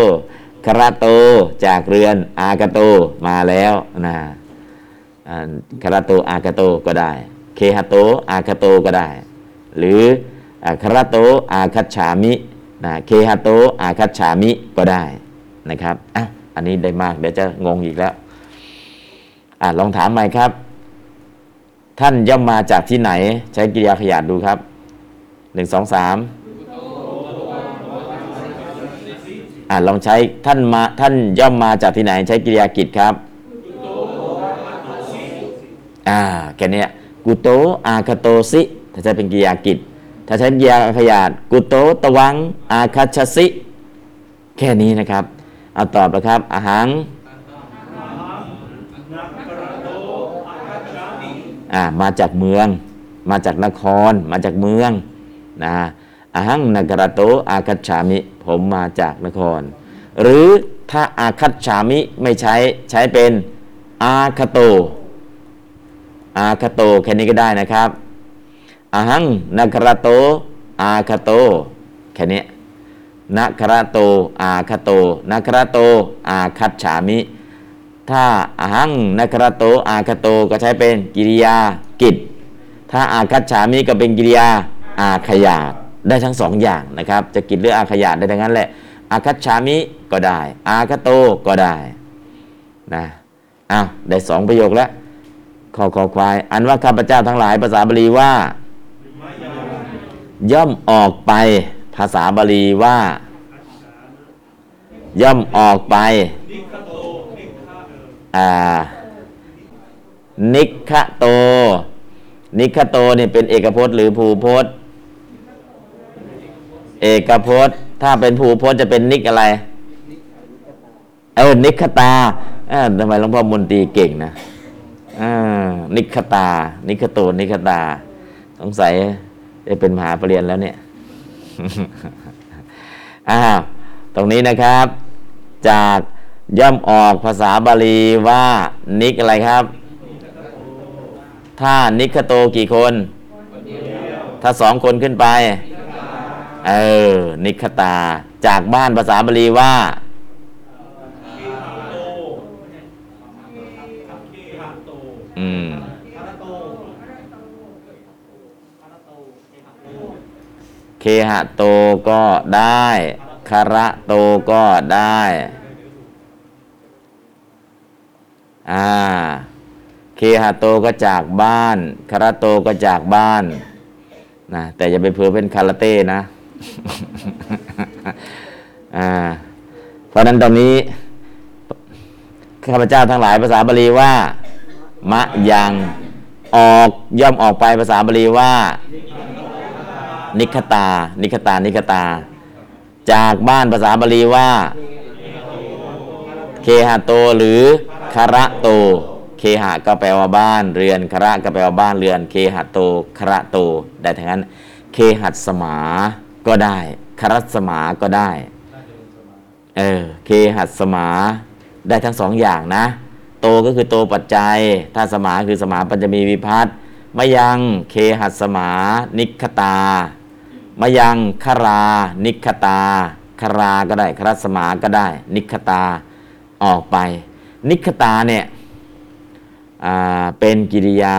กระโตจากเรือนอากโตมาแล้วนะกระโตอากโตก็ได้ เคหะโตอาคาโตก็ได้ หรืออ่าคระโตอาคัจฉามินะเคหะโตอาคัจฉามิก็ได้นะครับอะ อันนี้ได้มาก เดี๋ยวจะงงอีกแล้วอะลองถามใหม่ครับ ท่านย่อมมาจากที่ไหน ใช้กิริยาขยาดดูครับหนึ่งสองสามอะลองใช้ท่านมาท่านย่อมมาจากที่ไหน ใช้กิริยากิจครับอ่าแค่นี้กุโตอาคาโตสิถ้าใช้เป็นกิริยากิจ ถ้าใช้กิริยาขยาดกุโตตวังอาคาชสิ แค่นี้นะครับ เอาตอบนะครับอาหังอ่ามาจากเมือง มาจากนคร มาจากเมืองนะอาหังนกระโตอาคัจฉามิ ผมมาจากนคร หรือถ้าอาคัจฉามิไม่ใช้ใช้เป็นอาคาโต อาคาโตแค่นี้ก็ได้นะครับอาหังนกระโตอาคาโตแค่นี้ นกระโต อาคโตนกระโต อาคัจฉามิ ถ้าอาหังนักระโต อาคโตก็ใช้เป็นกิริยากิจ ถ้าอาคัจฉามิก็เป็นกิริยาอาขยาดได้ทั้งสองอย่างนะครับ จะกิจหรืออาขยาดได้ทั้งนั้นแหละ อาคัจฉามิก็ได้ อาคโตก็ได้นะอ้าวได้สองประโยคแล้วขอขอควาย อันว่าข้าพเจ้าทั้งหลายภาษาบาลีว่า ย่อมออกไป ภาษาบาลีว่า ย่อมออกไปอ่านิคโต นิคโตเนี่ยเป็นเอกพจน์หรือภูพจน์ เอกพจน์ ถ้าเป็นภูพจน์จะเป็นนิกอะไร เออ นิคตาเอ้าทำไมหลวงพ่อมนตรีเก่งนะนิคตา นิคโต นิคตา สงสัยได้เป็นมหาปรริญญาแล้วเนี่ย อ้าวตรงนี้นะครับ จากย่อมออกภาษาบาลีว่านิกอะไรครับ ถ้านิคโตกี่คน ถ้าสองคนขึ้นไป เออ นิคตา จากบ้านภาษาบาลีว่าอืม เคหะโตก็ได้คาระโตก็ได้ อ่า เคหะโตก็จากบ้านคาระโตก็จากบ้านนะแต่อย่าไปเผื่อเป็นคาราเต้นะ อ่า เพราะฉะนั้นตรงนี้ข้าพเจ้าทั้งหลายภาษาบาลีว่า มะยัง ออกย่อมออกไปภาษาบาลีว่า นิคตา นิคตา นิคตา จากบ้านภาษาบาลีว่า เคหะโตหรือคาระโต เคหะก็แปลว่าบ้านเรือนคาระก็แปลว่าบ้านเรือน เคหะโตคาระโต ได้ทั้งนั้น เคหัสมาก็ได้คารัสมาก็ได้ เออ เคหัสมา ได้ทั้งสองอย่างนะ โตก็คือโตปัจจัย ถ้าสมาคือสมาปัญจมีวิพัตน์มยังเคหัสมา นิคตา มายังคารา นิคตาคาราก็ได้ครัสมาก็ได้ นิคตาออกไป นิคตาเนี่ยเป็นกิริยา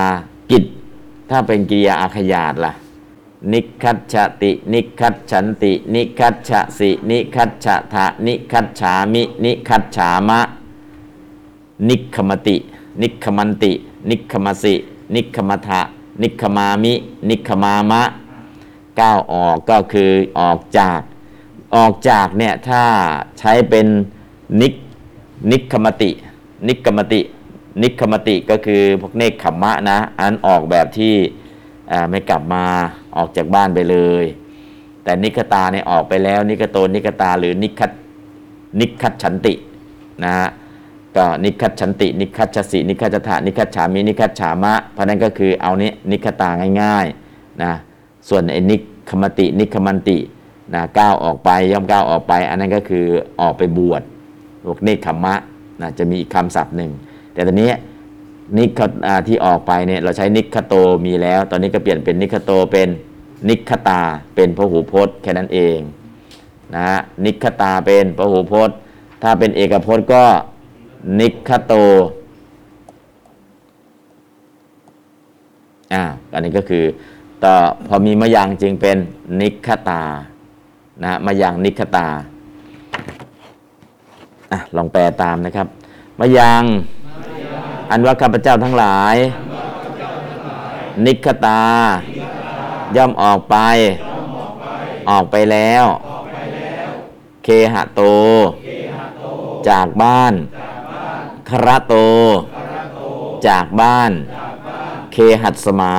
กิจ ถ้าเป็นกิริยาอาขยาตล่ะ นิคัตชติ นิคัตฉันติ นิคัตฉะสิ นิคัตฉะทะนิคัตฉามิ นิคัตฉามะ นิคขมติ นิคขมันติ นิคขมสิ นิคขมทะนิคขมามิ นิคขมามะ ก้าวออกก็คือออกจากออกจากเนี่ยถ้าใช้เป็นนิกนิคขมติ นิคขมติ นิคขมติก็คือพวกเนคขมมะนะ อันออกแบบที่ไม่กลับมาออกจากบ้านไปเลย แต่นิคตาเนี่ยออกไปแล้ว นิคโตนิคตาหรือนิคัตนิคัตฉันตินะฮะก็นิคัตฉันติ นิคัตชสินิคัตจถานิคัตฉามินิคัตฉามะเพราะนั้นก็คือเอานี้นิคตาง่ายๆนะ ส่วนไอ้นิคมตินิคมันตินะก้าวออกไปย่อมก้าวออกไป อันนั้นก็คือออกไปบวชพวกเนคขมะนะจะมีอีกคำศัพท์หนึ่ง แต่ตอนนี้นิคที่ออกไปเนี่ยเราใช้นิคโตมีแล้ว ตอนนี้ก็เปลี่ยนเป็นนิคโตเป็นนิคตาเป็นพหูพจน์แค่นั้นเองนะฮะนิคตาเป็นพหูพจน์ ถ้าเป็นเอกพจน์ก็นิคโตอ่าอันนี้ก็คือ ต่อพอมีมะยังจึงเป็นนิคตานะมะยังนิคตาอะลองแปลตามนะครับมะยังอันว่าข้าพเจ้าทั้งหลาย นิคตา ย่อมออกไป ออกไปแล้ว เคหะโต จากบ้าน คระโต จากบ้าน เคหัสมา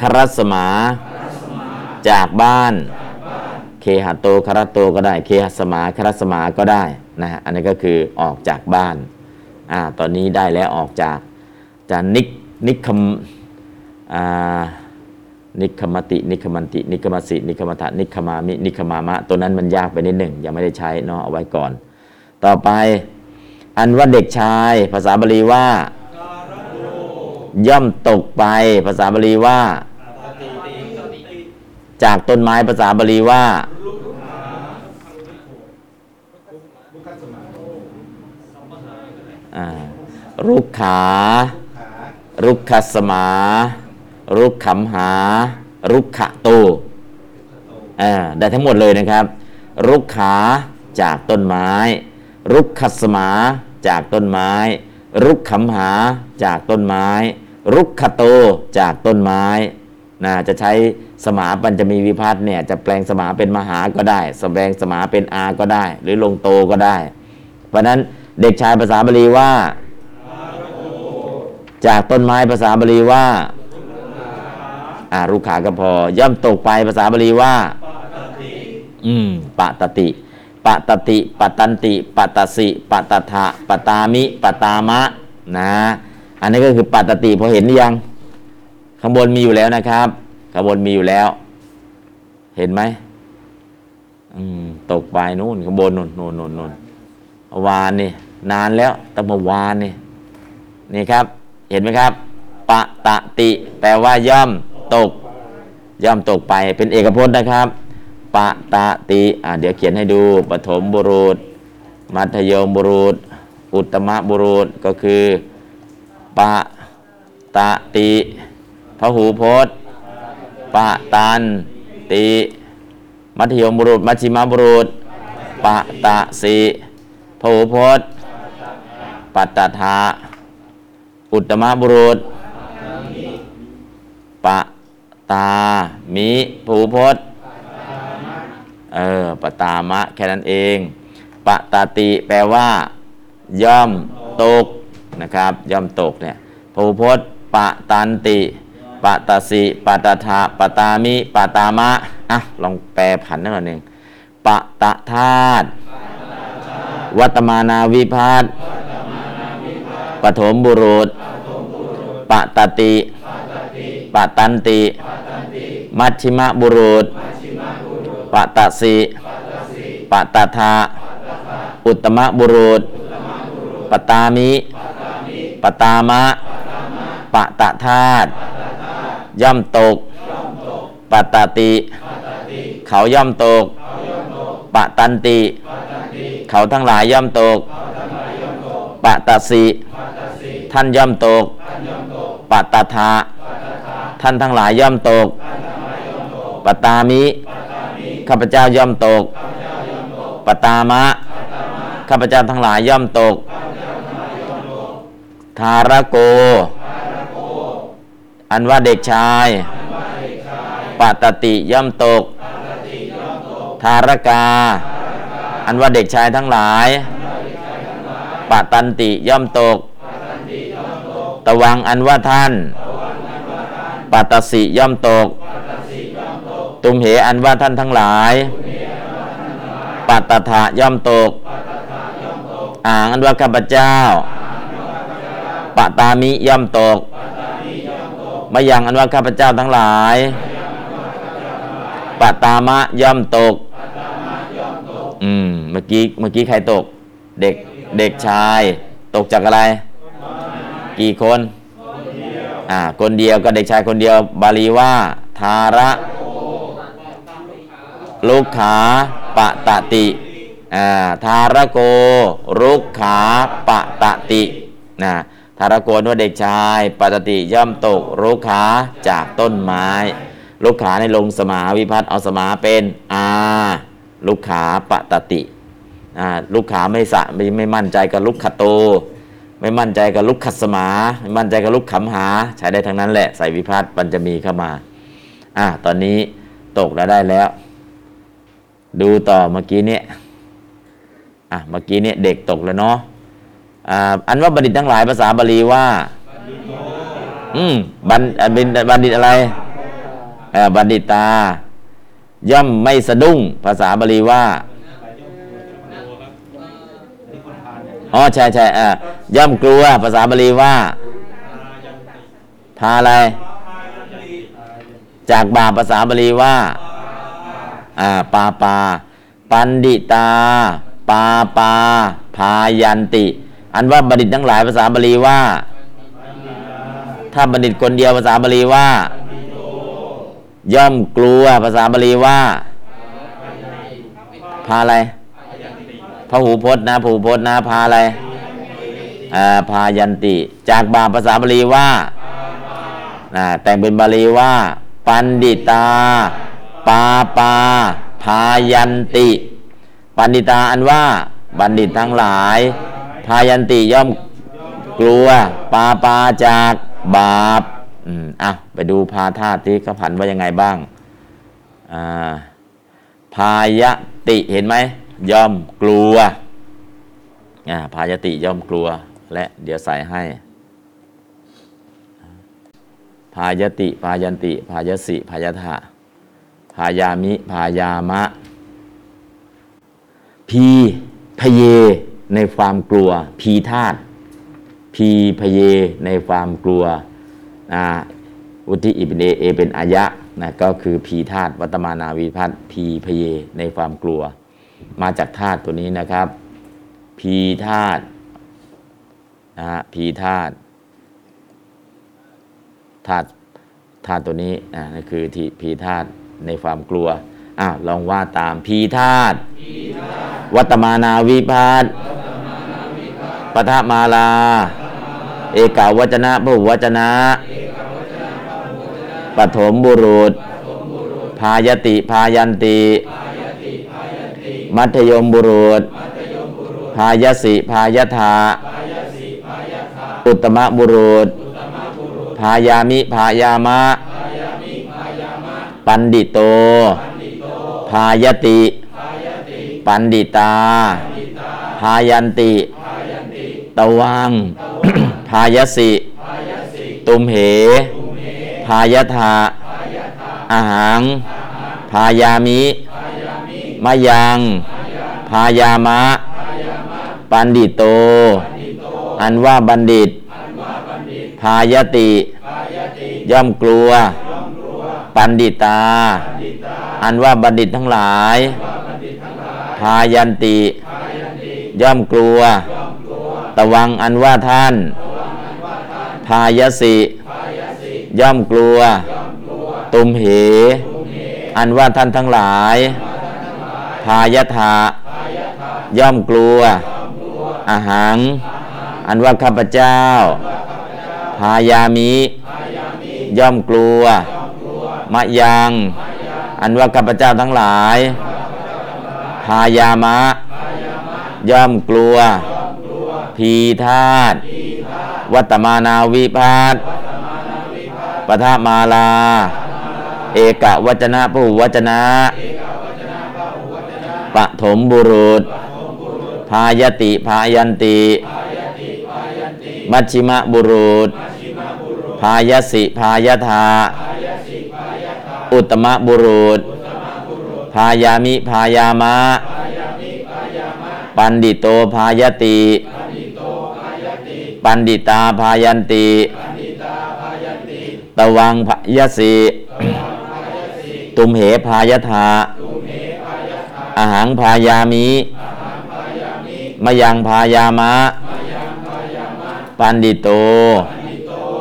ครัสมา จากบ้าน เคหะโตคระโตก็ได้ เคหสมาครัสมาก็ได้นะฮะอันนี้ก็คือออกจากบ้านอ่าตอนนี้ได้แล้วออกจากจากนิกนิคมอ่านิคมติ นิคมันติ นิคมสิ นิคมทะนิคมามิ นิคมามะ ตัวนั้นมันยากไปนิดหนึ่งยังไม่ได้ใช้เนาะเอาไว้ก่อน ต่อไป อันว่าเด็กชาย ภาษาบาลีว่า ย่อมตกไป ภาษาบาลีว่า จากต้นไม้ภาษาบาลีว่า รุกขา รุกขสมา รุกขำหา รุกขะโตได้ทั้งหมดเลยนะครับ รุกขาจากต้นไม้ รุกขสมาจากต้นไม้ รุกขำหาจากต้นไม้ รุกขโตจากต้นไม้นะจะใช้ สมาปัญจมีวิพัฒน์เนี่ยจะแปลงสมาเป็นมหาก็ได้สแปลงสมาเป็นอาก็ได้ หรือลงโตก็ได้ เพราะนั้นเด็กชายภาษาบาลีว่า จากต้นไม้ภาษาบาลีว่าอารุขาก็พอย่อมตกไปภาษาบาลีว่าอืมปะตติปะตติปะตันติปะตสิปะตถะปะตามิปะตามะนะ อันนี้ก็คือปะตติพอเห็นหรือยัง ข้างบนมีอยู่แล้วนะครับ ข้างบนมีอยู่แล้ว เห็นไหมอืมตกไปนู่นข้างบนนู่นนู่นนู่นนู่นวานนี่นานแล้วตั้งเมื่วานนี่นี่ครับ เห็นไหมครับปะตะติ แปลว่าย่อมตก ย่อมตกไปเป็นเอกพจน์นะครับปะตะติอ่าเดี๋ยวเขียนให้ดูปฐมบุรุษ มัธยมบุรุษ อุตตมบุรุษก็คือปะตะติพหูพจน์ ปะตันติ มัธยมบุรุษ มัชฌิมบุรุษ ปะตะสิพหูพจน์ ปัตตถาอุตตมบุรุษ ปะตามิภูพจน์เออปะตามะ แค่นั้นเอง ปะตาติ แปลว่า ย่อมตกนะครับ ย่อมตกเนี่ยภูพจน์ปะตันติ ปะตาสิปะตาทาปะตามิปะตามะอะลองแปลผันหน่อยหนึ่งปะตะธาตุวัตมานาวิพัตปฐมบุรุษ ปะตติ ปะตันติ มัชชิมะบุรุษ ปะตะสิ ปะตะทาอุตมะบุรุษ ปตามิ ปตามะ ปะตะธาตุ ย่อมตกปะตติ เขาย่อมตก ปะตันติ เขาทั้งหลายย่อมตก ปะตสิ ท่านย่อมตก ปะตะทาท่านทั้งหลายย่อมตก ปตามิ ข้าพเจ้าย่อมตก ปตามะ ข้าพเจ้าทั้งหลายย่อมตก ทารโก อันว่าเด็กชายปตติย่อมตก ทารกา อันว่าเด็กชายทั้งหลายปตันติย่อมตกตะวังอันว่าท่านปัตสิย่อมตก ตุมเหอันว่าท่านทั้งหลายปัตตถะย่อมตก อ่างอันว่าข้าพเจ้าปะตามิย่อมตก มายังอันว่าข้าพเจ้าทั้งหลายปะตามะย่อมตก อืม เมื่อกี้เมื่อกี้ใครตก เด็กเด็กชาย ตกจากอะไร กี่คน อ่า คนเดียวก็เด็กชายคนเดียว บาลีว่า ทาระ ลุกขาปะตะติอ่าทาระโกรุกขาปะตะตินะ ทารโกนว่าเด็กชายปะตติย่อมตกรุกขาจากต้นไม้ลุกขาในลงสมาวิพัฒน์เอาสมาเป็นอาลุกขาปะตติอาลุกขาไม่สะไม่ไม่มั่นใจกับลุกขโต ไม่มั่นใจกับลุกขัดสมาไม่มั่นใจกับลุกขำหา ใช้ได้ทั้งนั้นแหละใส่วิพัฒน์มันจะมีเข้ามาอะตอนนี้ตกแล้วได้แล้ว ดูต่อเมื่อกี้เนี่ยอะเมื่อกี้เนี่ยเด็กตกแล้วเนาะ อันว่าบัณฑิตทั้งหลายภาษาบาลีว่า อืมบัณอะบัณฑิตอะไรบัณฑิตา ย่อมไม่สะดุ้ง ภาษาบาลีว่าอ๋อใช่ใช่อ่าย่อมกลัว ภาษาบาลีว่าพาอะไร จากบาปภาษาบาลีว่า อ่า ปาปา ปันดิตา ปาปา พายันติ อันว่าบัณฑิตทั้งหลายภาษาบาลีว่า ถ้าบัณฑิตคนเดียวภาษาบาลีว่า ย่อมกลัวภาษาบาลีว่าพาอะไรพระหูพจน์นะพหูพจน์นะพาอะไรอ่าพายันติ จากบาภาษาบาลีว่าอ่าแต่งเป็นบาลีว่า ปันดิตา ปาปา พายันติ ปันดิตาอันว่า บัณฑิตทั้งหลาย พายันติย่อมกลัว ปาปาจากบาปอืมอะไปดูพาธาตุที่เขาผันว่ายังไงบ้างอ่าพายติเห็นไหมย่อมกลัวอ่าพายติย่อมกลัว และเดี๋ยวใส่ให้ พายติ พายันติ พายสิพายทะพายามิ พายามะ พีพเย ในความกลัว พีธาตุพีพเยในความกลัวนะอุทิอิปเนเอเป็นอายะนะก็คือพีธาตุวัตมานาวิพัตพีพเยในความกลัว มาจากธาตุตัวนี้นะครับ พีธาตุนะฮะพีธาตุธาตุธาตุตัวนี้นะนั่นคือที่พีธาตุในความกลัว อ้าวลองว่าตามพีธาตุวัตมานาวิพัตปทมาลา เอกาวจนะพหุวจนะ ปฐมบุรุษ พายติพายันติ มัธยมบุรุษ พายสิพายธาอุตตมบุรุษ พายามิพายามะ ปันดิโต พายติ ปันดิตา พายันติ ตวัง พายสิ ตุมเห พายธาอาหัง พายามิมะยัง พายามะ ปันดิโต อันว่าบัณฑิต พายติ ย่อมกลัว ปันดิตา อันว่าบัณฑิตทั้งหลาย พายันติ ย่อมกลัว ตวังอันว่าท่าน พายสิ ย่อมกลัว ตุมเห อันว่าท่านทั้งหลาย พายทาย่อมกลัว อาหัง อันว่าข้าพเจ้า พายามิ ย่อมกลัว มะยัง อันว่าข้าพเจ้าทั้งหลาย พายามะ ย่อมกลัว พีธาตวัตมานาวิพัตปทมาลา เอกวัจนะพหุวจนะปฐมบุรุษ พายติพายันติ มัชชิมบุรุษ พายสิพายธา อุตตมบุรุษ พายามิพายามะ ปันดิโตพายติ ปันดิตาพายันติ ตวังพยสิตุมเหพายธาอาหังพายามิมะยังพายามะ ปันดิโต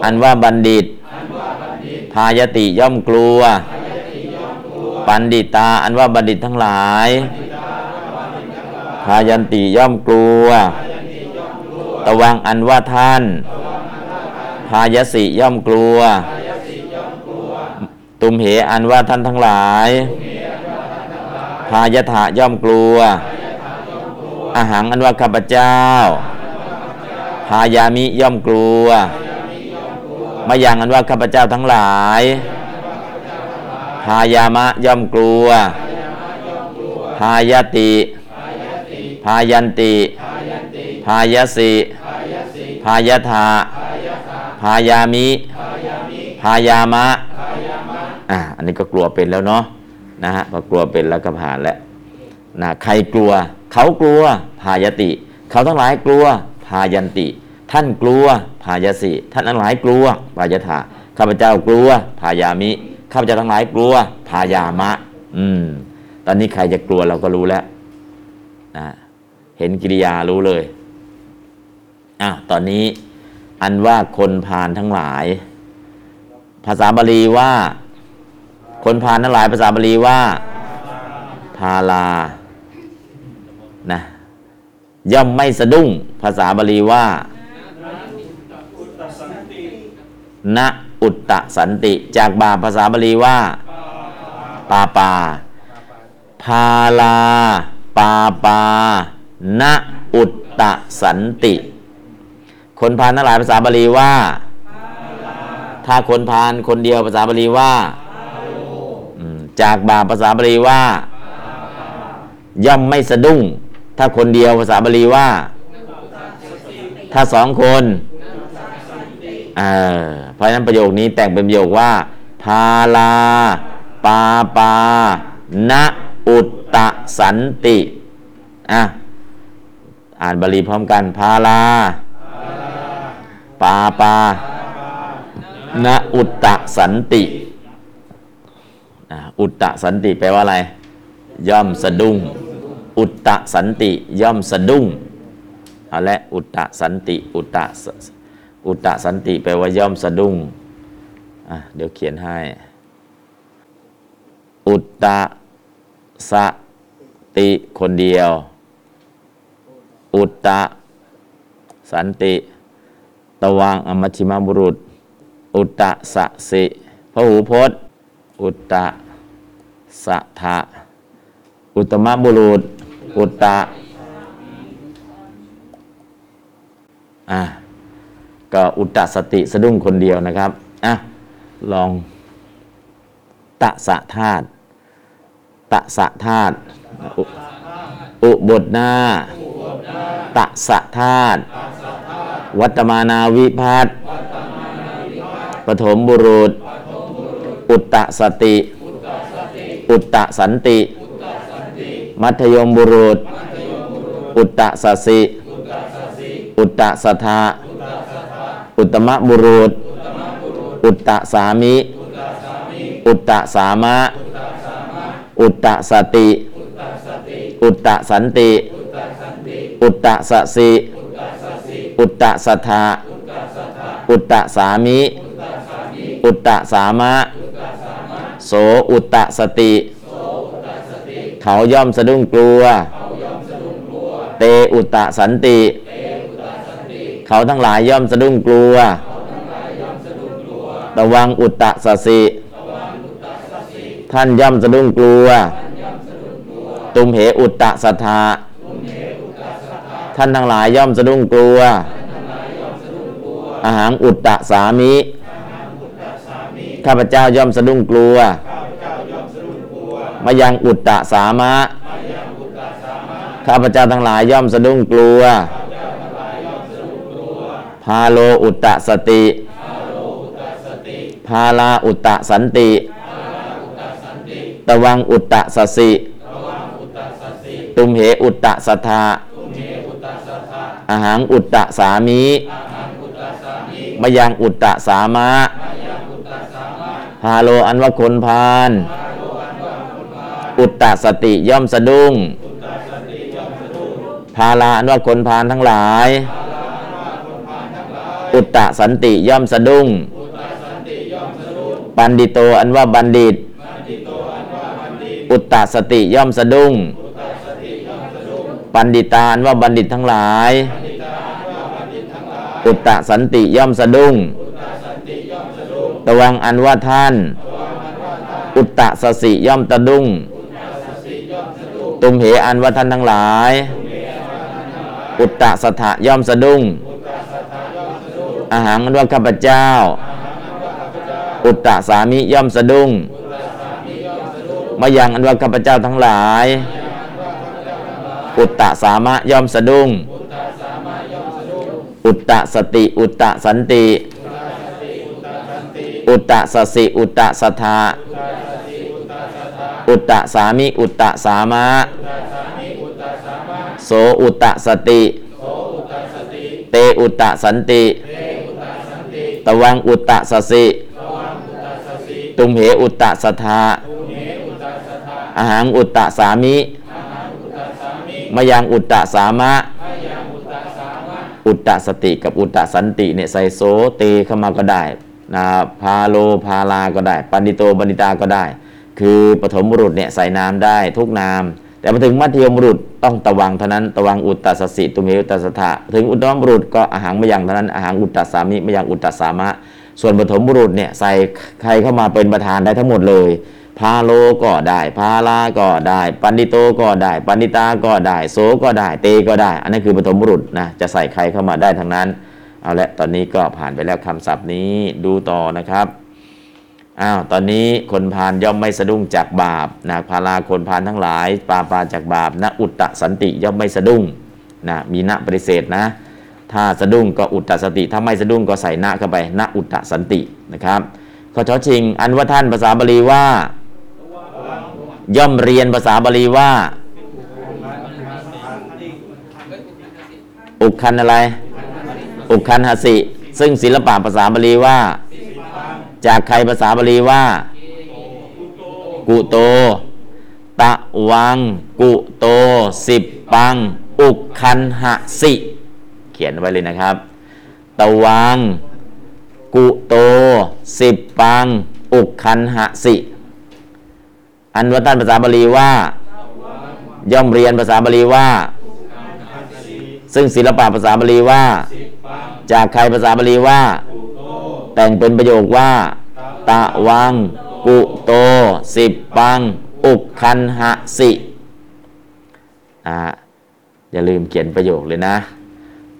อันว่าบัณฑิต พายติย่อมกลัว ปันดิตา อันว่าบัณฑิตทั้งหลาย พายันติย่อมกลัว ตวังอันว่าท่าน พายสิย่อมกลัว ตุมเหอันว่าท่านทั้งหลาย พายถะย่อมกลัว อาหังอันว่าข้าพเจ้า พายามิย่อมกลัวมายังอันว่าข้าพเจ้าทั้งหลาย พายามะย่อมกลัว พายติ พายันติ พายสิพายถาพายามิ พายามะ อะอันนี้ก็กลัวเป็นแล้วเนาะ นะฮะ พอกลัวเป็นแล้วก็ผ่านแล้ว นะ ใครกลัว เขากลัว พายติ เขาทั้งหลายกลัว พายันติ ท่านกลัว พายสิ ท่านทั้งหลายกลัว พายถาข้าพเจ้ากลัว พายามิ ข้าพเจ้าทั้งหลายกลัวพายามะ อืม ตอนนี้ใครจะกลัวเราก็รู้แล้วนะเห็นกิริยารู้เลยอะตอนนี้อันว่าคนพาลทั้งหลาย ภาษาบาลีว่า คนพาลทั้งหลาย ภาษาบาลีว่า พาลานะย่อมไม่สะดุ้ง ภาษาบาลีว่าณ อุตตะสันติ จากบาภาษาบาลีว่า ปาปา พาลา ปาปาณอุตตะสันติ คนพาลทั้งหลายภาษาบาลีว่า ถ้าคนพาลคนเดียวภาษาบาลีว่าจากบาภาษาบาลีว่า ย่อมไม่สะดุ้ง ถ้าคนเดียวภาษาบาลีว่า ถ้าสองคนเออ เพราะฉะนั้นประโยคนี้แต่งเป็นประโยคว่าพาลา ปาปาณอุตตะสันติอะอ่านบาลีพร้อมกันพาลา ปาปาณอุตตะสันติอุตตะสันติแปลว่าอะไร ย่อมสะดุ้ง อุตตะสันติย่อมสะดุ้งเอาละอุตตะสันติ อุตตะ อุตตะสันติแปลว่าย่อมสะดุ้งอะเดี๋ยวเขียนให้ อุตตะสติคนเดียว อุตตะสันติ ตวังอมัชิมาบุรุษ อุตตะสะสิพระหูพจน์ อุตตะสะทะอุตตมบุรุษ อุตตะอะ ก็อุตตะสติสะดุ้งคนเดียวนะครับอะลองตะสะธาตุตะสะธาตุอุบทหน้าตะสะธาตุวัตมานาวิพัตปฐมบุรุษ อุตตะสติ อุตตะสันติ มัธยมบุรุษ อุตตะสสิ อุตตะสัทธา อุตตมบุรุษ อุตตะสามิ อุตตะสามะ อุตตะสติ อุตตะสันติ อุตตะสสิ อุตตะสัทธาอุตตะสามิ อุตตะสามะ โสอุตตะสติ เขาย่อมสะดุ้งกลัว เตอุตตะสันติเขาทั้งหลายย่อมสะดุ้งกลัว ระวังอุตตะสสิ ท่านย่อมสะดุ้งกลัว ตุมเหอุตตะสัทธาท่านทั้งหลายย่อมสะดุ้งกลัว อาหารอุตตะสามิ ข้าพเจ้าย่อมสะดุ้งกลัว มายังอุตตะสามะ ข้าพเจ้าทั้งหลายย่อมสะดุ้งกลัวาโลอุตตะสติพาลาอุตตะสันติ ตวังอุตตะสสิ ตุมเหอุตตะสัทธาอาหารอุตตะสามีมายังอุตตะสามะพาโลอันวคนพาลอุตตะสติย่อมสะดุ้ง พาลาอันวคนพาลทั้งหลาย อุตตะสันติย่อมสะดุ้งปันดิโตอันว่าบัณฑิต อุตตะสติย่อมสะดุ้ง ปันดิตาอันว่าบัณฑิตทั้งหลาย อุตตะสันติย่อมสะดุ้ง ตวังอันว่าท่าน อุตตะสสิย่อมตะดุ้ง ตุมเหอันว่าท่านทั้งหลาย อุตตะสถะย่อมสะดุ้ง อาหารอันว่าข้าพเจ้า อุตตะสามิย่อมสะดุ้งมายังอันว่าข้าพเจ้าทั้งหลาย อุตตะสามะย่อมสะดุ้ง อุตตะสติ อุตตะสันติ อุตตะสสิ อุตตะสทาอุตตะสามิ อุตตะสามะ โสอุตตะสติ เตอุตตะสันติ ตวังอุตตะสสิตุมเหอุตตะสัทธาอาหารอุตตะสามิมายังอุตตะสามะ อุตตะสติกับอุตตะสันติเนี่ยใส่โสเตเข้ามาก็ได้นะพาโลพาลาก็ได้ ปันดิโตปันดิตาก็ได้ คือปฐมบุรุษเนี่ยใส่นามได้ทุกนาม แต่มาถึงมัธยมบุรุษ ต้องตะวังเท่านั้นตะวังอุตตสสิตุเมอุตตสถะถึงอุตตมบุรุษก็อาหารไมายังเท่านั้นอาหารอุตตสามิมายังอุตตสามะ ส่วนปฐมบุรุษเนี่ยใส่ใครเข้ามาเป็นประธานได้ทั้งหมดเลยพาโลก็ได้พาลาก็ได้ ปันดิโตก็ได้ปันดิตาก็ได้โสก็ได้เตก็ได้ อันนั้นคือปฐมบุรุษนะจะใส่ใครเข้ามาได้ทั้งนั้น เอาละตอนนี้ก็ผ่านไปแล้วคำศัพท์นี้ดูต่อนะครับ อ้าวตอนนี้คนพาลย่อมไม่สะดุ้งจากบาปนะพาลาคนพาลทั้งหลาย ปาปาจากบาปนะอุตตะสันติย่อมไม่สะดุ้งนะมีนะปฏิเสธนะ ถ้าสะดุ้งก็อุตตะสติ ถ้าไม่สะดุ้งก็ใส่นะเข้าไปนะอุตตะสันตินะครับข้อช้อชิง อันว่าท่านภาษาบาลีว่า ย่อมเรียนภาษาบาลีว่า อุกคันอะไร อุกคันหสิ ซึ่งศิลปะภาษาบาลีว่า จากใครภาษาบาลีว่า กุโต ตะวัง กุโต สิบปัง อุกคันหะสิ เขียนไว้เลยนะครับ ตะวัง กุโต สิบปัง อุกคันหะสิ อันวัตันภาษาบาลีว่า ย่อมเรียนภาษาบาลีว่า ซึ่งศิลปะภาษาบาลีว่า จากใครภาษาบาลีว่า แต่งเป็นประโยคว่า ตะวัง กุโต สิบปัง อุกคันหะสิอ่าอย่าลืมเขียนประโยคเลยนะ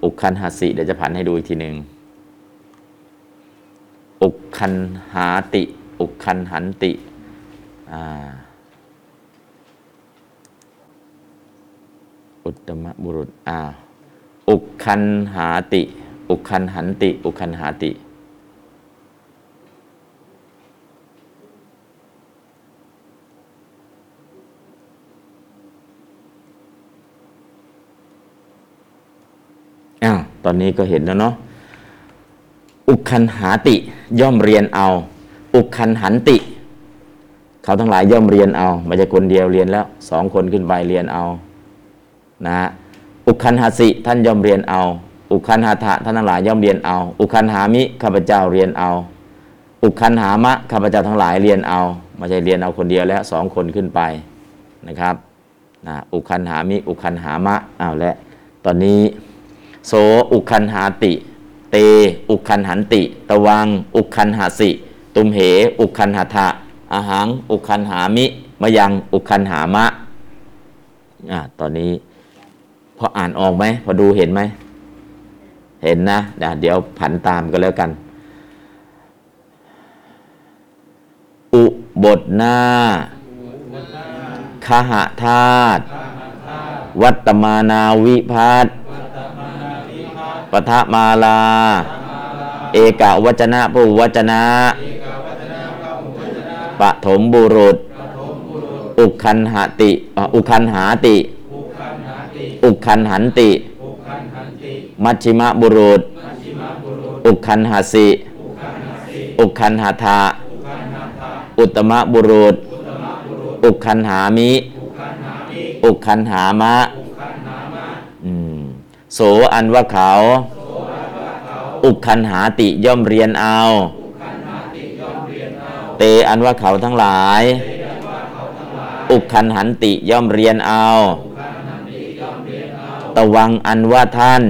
อุกคันหสิเดี๋ยวจะผันให้ดูอีกทีหนึ่งอุกคันหาติ อุกคันหันติอุตตมบุรุษอ่าอุกคันหาติ อุกคันหันติ อุกคันหาติ อ้าวตอนนี้ก็เห็นแล้วเนาะอุคันหาติ ย่อมเรียนเอา อุคันหันติ เขาทั้งหลายย่อมเรียนเอาไม่ใช่คนเดียวเรียนแล้วสองคนขึ้นไปเรียนเอานะฮะอุคันหาสิท่านย่อมเรียนเอา อุคันหาทะท่านทั้งหลายย่อมเรียนเอา อุคันหามิข้าพเจ้าเรียนเอา อุคันหามะข้าพเจ้าทั้งหลายเรียนเอาไม่ใช่เรียนเอาคนเดียวแล้วสองคนขึ้นไปนะครับนะอุคันหามิอุคันหามะอ้าวและตอนนี้ โสอุคันหาติ เต อุคันหันติ ตวัง อุคันหาสิ ตุมเห อุคันหาทะอาหัง อุคันหามิมยังอุคันหามะอ่าตอนนี้พออ่านออกไหมพอดูเห็นไหม เห็นนะเดี๋ยวผันตามกันแล้วกัน อุบทหน้าคหธาตุวัตตมานาวิพัต ปทะมาลา เอกวัจนะผู้วัจนะปฐมบุรุษ อุคันหติ อุคันหาติ อุคันหันติ มัชชิมบุรุษ อุคันหาสิ อุคันหาทาอุตตมบุรุษ อุคันหามิ อุคันหามะ โสอันว่าเขา อุคันหาติย่อมเรียนเอา เตอันว่าเขาทั้งหลาย อุคันหันติย่อมเรียนเอาตะวังอันว่าท่าน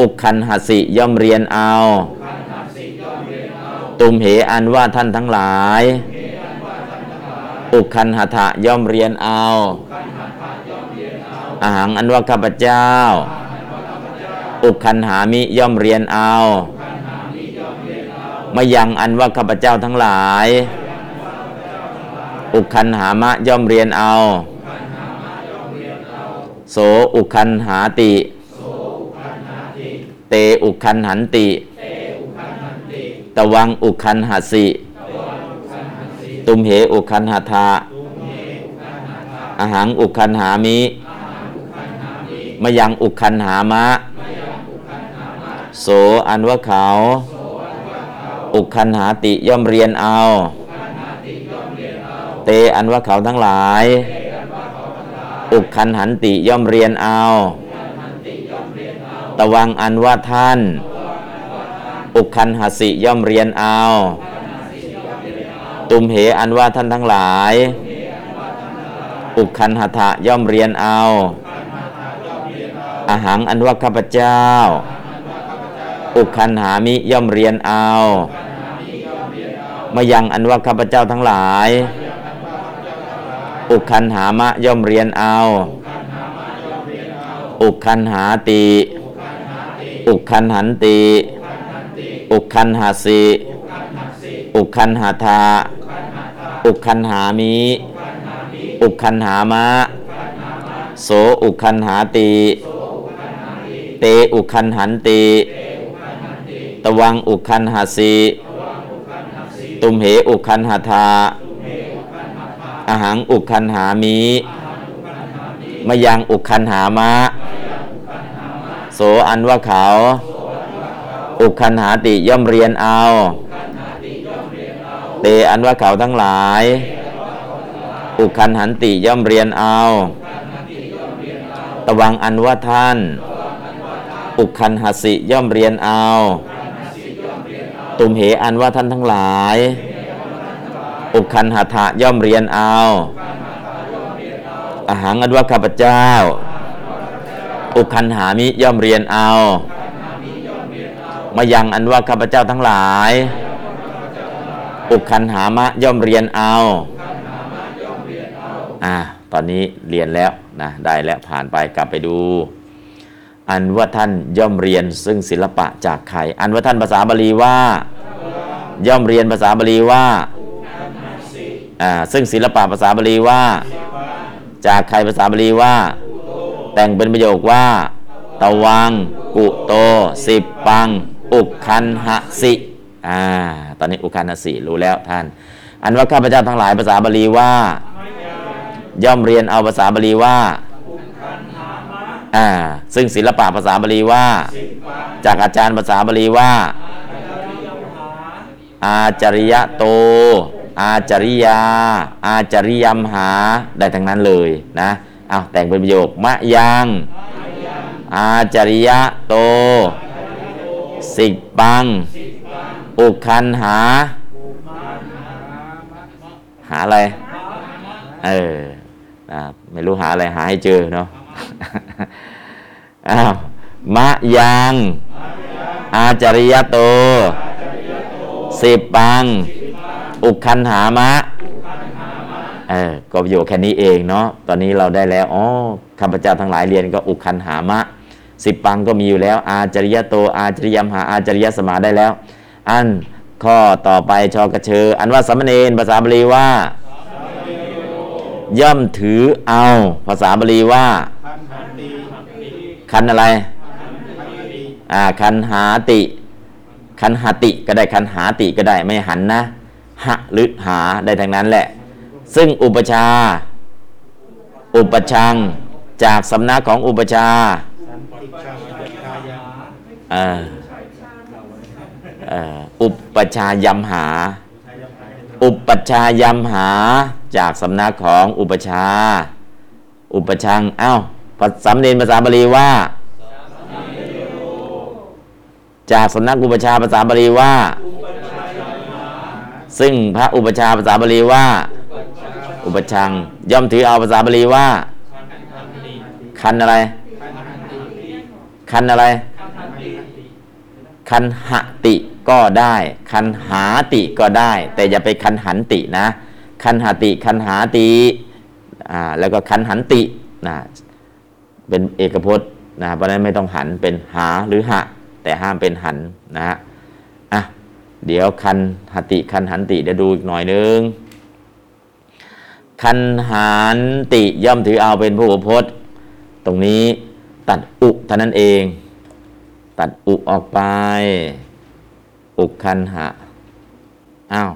อุคันหสิย่อมเรียนเอา ตุมเหอันว่าท่านทั้งหลาย อุคันหทะย่อมเรียนเอา อาหังอันว่าข้าพเจ้า อุคันหามิย่อมเรียนเอา มายังอันว่าข้าพเจ้าทั้งหลาย อุคันหามะย่อมเรียนเอา โสอุคันหาติ เตอุคันหันติตะวังอุคันหาสิ ตุมเหอุคันหาทาอาหังอุคันหามิ มายังอุคันหามะ โสอันว่าเขา อุคันหาติย่อมเรียนเอา เตอันว่าเขาทั้งหลาย อุคันหันติย่อมเรียนเอาตะวังอันว่าท่าน อุคันหสิย่อมเรียนเอา ตุมเหอันว่าท่านทั้งหลาย อุคันหทะย่อมเรียนเอา อาหังอันว่าข้าพเจ้า อุคันหามิย่อมเรียนเอา มายังอันว่าข้าพเจ้าทั้งหลาย อุคันหามะย่อมเรียนเอา อุคันหาติออุกคันหันติ อุกคันหาสิอุกคันหาทาอุกคันหามิ อุกคันหามะ โสอุกคันหาติ เตอุคันหันติ ตวังอุคันหาสิตุมเหอุคันหาทาอาหังอุคันหามิมายังอุคันหามะ โสอันว่าเขา อุคันหาติย่อมเรียนเอา เตอันว่าเขาทั้งหลาย อุคันหันติย่อมเรียนเอา ตวังอันว่าท่าน อุกคันหสิย่อมเรียนเอา ตุมเหอันว่าท่านทั้งหลาย อุกคันหทะย่อมเรียนเอา อาหังอันว่าข้าพเจ้า อุกคันหามิย่อมเรียนเอา มายังอันว่าข้าพเจ้าทั้งหลาย อุกคันหามะย่อมเรียนเอา อ่า ตอนนี้เรียนแล้วนะ ได้แล้วผ่านไปกลับไปดู อันว่าท่านย่อมเรียนซึ่งศิลปะจากใคร อันว่าท่านภาษาบาลีว่า ย่อมเรียนภาษาบาลีว่าอ่าซึ่งศิลปะภาษาบาลีว่า จากใครภาษาบาลีว่า แต่งเป็นประโยคว่า ตวัง กุโต สิบปัง อุกคันหสิอ่าตอนนี้อุกคันหสิรู้แล้วท่าน อันว่าข้าพเจ้าทั้งหลายภาษาบาลีว่า ย่อมเรียนเอาภาษาบาลีว่า อ่าซึ่งศิลปะภาษาบาลีว่า จากอาจารย์ภาษาบาลีว่า อาจริยโต อาจริยา อาจริยมหา ได้ทั้งนั้นเลยนะเอาแต่งเป็นประโยคมะยัง อาจริยโต สิกปัง อุคันหา หาอะไร เออไม่รู้หาอะไรหาให้เจอเนาะ อ้าวมะยังอาจริยโต สิบปัง อุคันหามะเออก็ประโยชน์แค่นี้เองเนาะตอนนี้เราได้แล้วอ๋อข้าพเจ้าทั้งหลายเรียนก็อุคันหามะ สิบปังก็มีอยู่แล้ว อาจริยโต อาจริยมหาอาจริยสมาได้แล้ว อันข้อต่อไปชอกระเชออันว่าสามเณรภาษาบาลีว่า ย่อมถือเอาภาษาบาลีว่า คันอะไร อ่า คันหาติ คันหาติก็ได้คันหาติก็ได้ไม่หันนะหะหรือหาได้ทั้งนั้นแหละ ซึ่งอุปชา อุปชัง จากสำนักของอุปชาเอ่อเอ่ออุปชายำหา อุปชายำหา จากสำนักของอุปชา อุปชัง เอ้าภา ษาเนรภาษาบาลีว่าจากสำนักอุปชาภาษาบาลีว่า ซึ่งพระอุปชาภาษาบาลีว่า อุปชัง ย่อมถือเอาภาษาบาลีว่า คันอะไร คันอะไร คันหติก็ได้ คันหาติก็ได้ แต่อย่าไปคันหันตินะ คันหติ คันหาติ อ่า แล้วก็คันหันตินะ เป็นเอกพจน์นะเพราะนั้นไม่ต้องหันเป็นหาหรือหะ แต่ห้ามเป็นหันนะฮะอะเดี๋ยวคันหติคันหันติเดี๋ยวดูอีกหน่อยนึงคันหันติย่อมถือเอาเป็นผู้พจน์ ตรงนี้ตัดอุเท่านั้นเอง ตัดอุออกไป อุคันหะอ้าว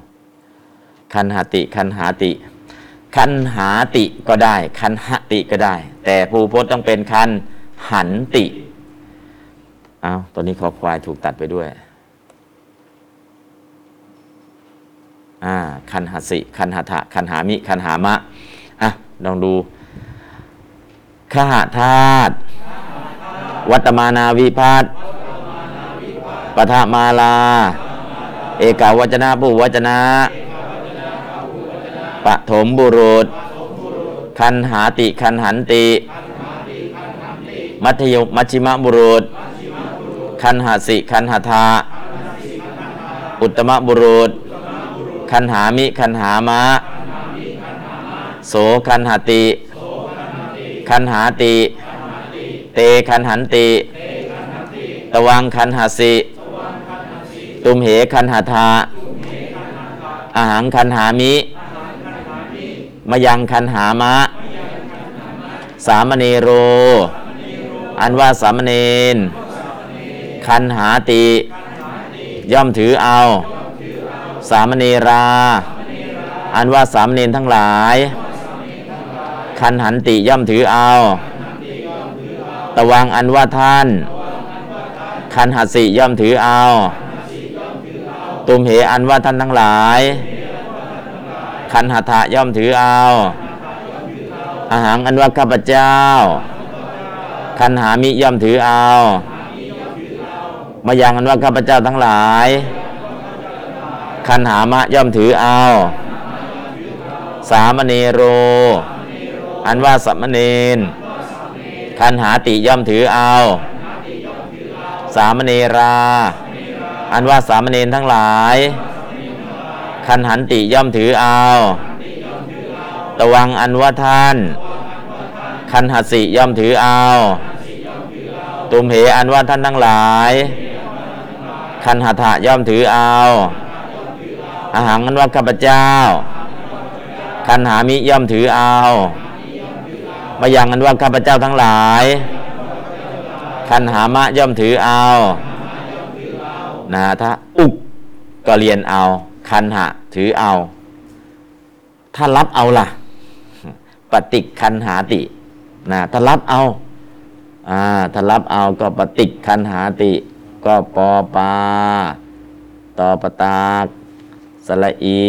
คันหติคันหาติ คันหาติก็ได้ คันหติก็ได้ แต่ผู้พจน์ต้องเป็นคันหันติอ้าวตอนนี้คอควายถูกตัดไปด้วย อ่า คันหสิ คันหทะคันหามิ คันหามะ อะ ลองดูขหาธาตุวัตมานาวิพัตปทมาลา เอกาวจนะผู้วจนะปฐมบุรุษ คันหาติคันหันติ มัธยมมัชชิมะบุรุษ คันหาสิคันหาทาอุตตมบุรุษ คันหามิคันหามะ โสคันหาติ คันหาติ เตคันหันติ ตวังคันหาสิ ตุมเหคันหาทาอาหังคันหามิ มยังคันหามะ สามเณโร อันว่าสามเณรคันหาติ ย่อมถือเอา สามเณรา อันว่าสามเณรทั้งหลาย คันหันติย่อมถือเอา ตะวังอันว่าท่าน คันหัสสิย่อมถือเอา ตุมเหอันว่าท่านทั้งหลาย คันหัตถะย่อมถือเอา อาหารอันว่าข้าพเจ้าคันหามิย่อมถือเอามายังอันว่าข้าพเจ้าทั้งหลายคันหามะย่อมถือเอา สามเณโร อันว่าสัมเนนคันหาติย่อมถือเอา สามเณรา อันว่าสามเณรทั้งหลาย คันหันติย่อมถือเอาตวังอันว่าท่าน คันหัสิย่อมถือเอา ตุมเหอันว่าท่านทั้งหลาย คันหัตถะย่อมถือเอา อาหารอันว่าข้าพเจ้า คันหามิย่อมถือเอามายังอันว่าข้าพเจ้าทั้งหลาย คันหามะย่อมถือเอา นะถ้าอุกก็เรียนเอา คันหะ ถือเอา ถ้ารับเอาล่ะ ปฏิกคันหาตินะถ้ารับเอาอ่าถ้ารับเอาก็ปฏิกคันหาติ ก็ปอปาตอปตากสละอี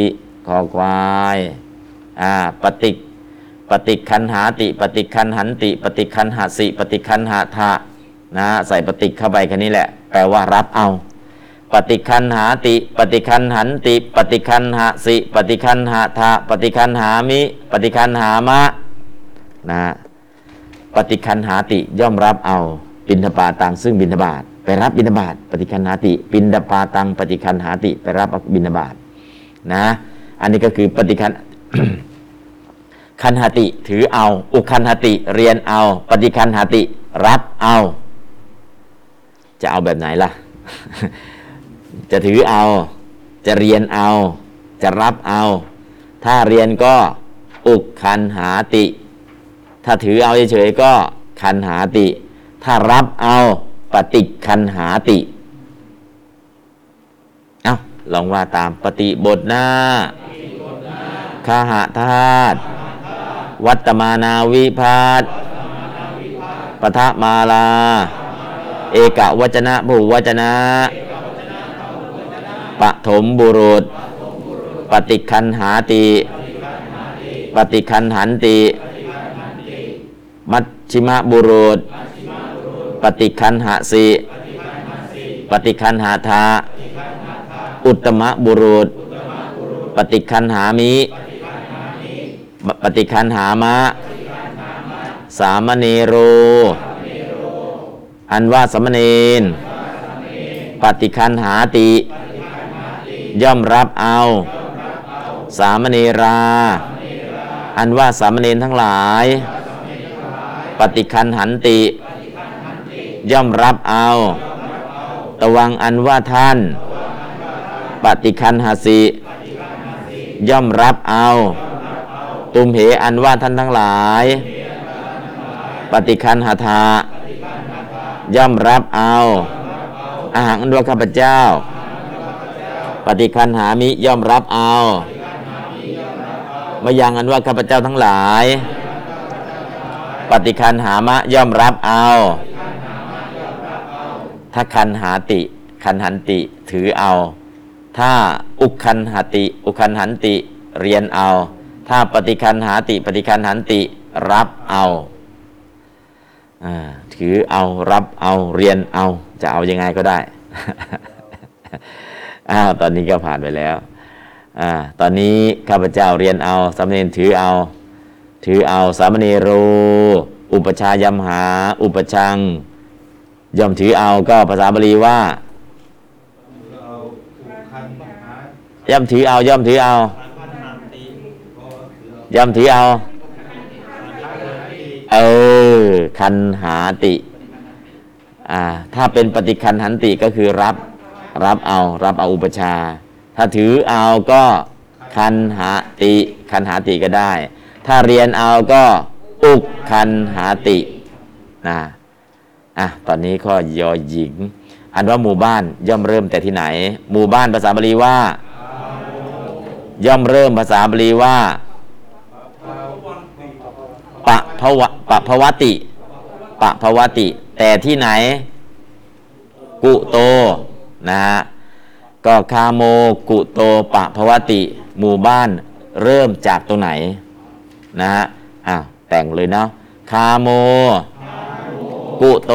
คอควายอ่าปฏิกปฏิกคันหาติ ปฏิกคันหันติ ปฏิกคันหาสิ ปฏิกคันหาทะนะใส่ปฏิกเข้าไปแค่นี้แหละ แปลว่ารับเอา ปฏิคันหาติ ปฏิคันหันติ ปฏิคันหาสิ ปฏิคันหาทะปฏิคันหามิ ปฏิคันหามะนะปฏิคันหาติย่อมรับเอาบินทบาตังซึ่งบินทบาทไปรับบินทบาทปฏิคันหาติ บินทบาตังปฏิคันหาติ ไปรับบินทบาทนะ อันนี้ก็คือปฏิคันคันหาติถือเอา อุคันหาติเรียนเอา ปฏิคันหาติรับเอา จะเอาแบบไหนล่ะ จะถือเอา จะเรียนเอา จะรับเอา ถ้าเรียนก็อุกคันหาติ ถ้าถือเอาเฉยๆก็คันหาติ ถ้ารับเอาปฏิคันหาติ เอาลองว่าตามปฏิบทหน้าคาหะธาตุวัตตมานาวิพาตปทะมาลา เอกวจนะผูวจนะ ปฐมบุรุษ ปฏิคันหาติ ปฏิคันหันติ มัชชิมบุรุษ ปฏิคันหาสิ ปฏิคันหาทาอุตมะบุรุษ ปฏิคันหามิ ปฏิคันหามะ สามเณโร อันว่าสามเณรปฏิคันหาติ ย่อมรับเอา สามเณรา อันว่าสามเณรทั้งหลาย ปฏิคันหันติ ย่อมรับเอา ตวังอันว่าท่าน ปฏิคันหาสิย่อมรับเอา ตุมเหอันว่าท่านทั้งหลาย ปฏิคันหาทาย่อมรับเอา อาหารอันว่าข้าพเจ้า ปฏิคันหามิย่อมรับเอามายังอันว่าข้าพเจ้าทั้งหลาย ปฏิคันหามะย่อมรับเอา ถ้าคันหาติ คันหันติถือเอา ถ้าอุคันหาติ อุคันหันติเรียนเอา ถ้าปฏิคันหาติ ปฏิคันหันติรับเอาอาถือเอารับเอาเรียนเอา จะเอายังไงก็ได้ อ้าวตอนนี้ก็ผ่านไปแล้วอาตอนนี้ข้าพเจ้าเรียนเอาสามเณรถือเอา ถือเอาสามเณโรอุปชายมหา อุปชังย่อมถือเอาก็ภาษาบาลีว่าเราถูกคันหาย่อมถือเอาย่อมถือเอาคันหันติก็คือเอาย่อมถือเอาคันหาติเออคันหาติอ่าถ้าเป็นปฏิคันหันติก็คือรับ รับเอารับเอาอุปชา ถ้าถือเอาก็คันหาติคันหาติก็ได้ ถ้าเรียนเอาก็อุกคันหาตินะอะตอนนี้ข้อยอหญิง อันว่าหมู่บ้านย่อมเริ่มแต่ที่ไหน หมู่บ้านภาษาบาลีว่า ย่อมเริ่มภาษาบาลีว่าปะภวะปะภวติปะภวติ แต่ที่ไหน กุโต นะฮะก็คาโมกุโตปะภวติ หมู่บ้านเริ่มจากตรงไหนนะฮะอ้าวแต่งเลยเนาะคาโม กุโต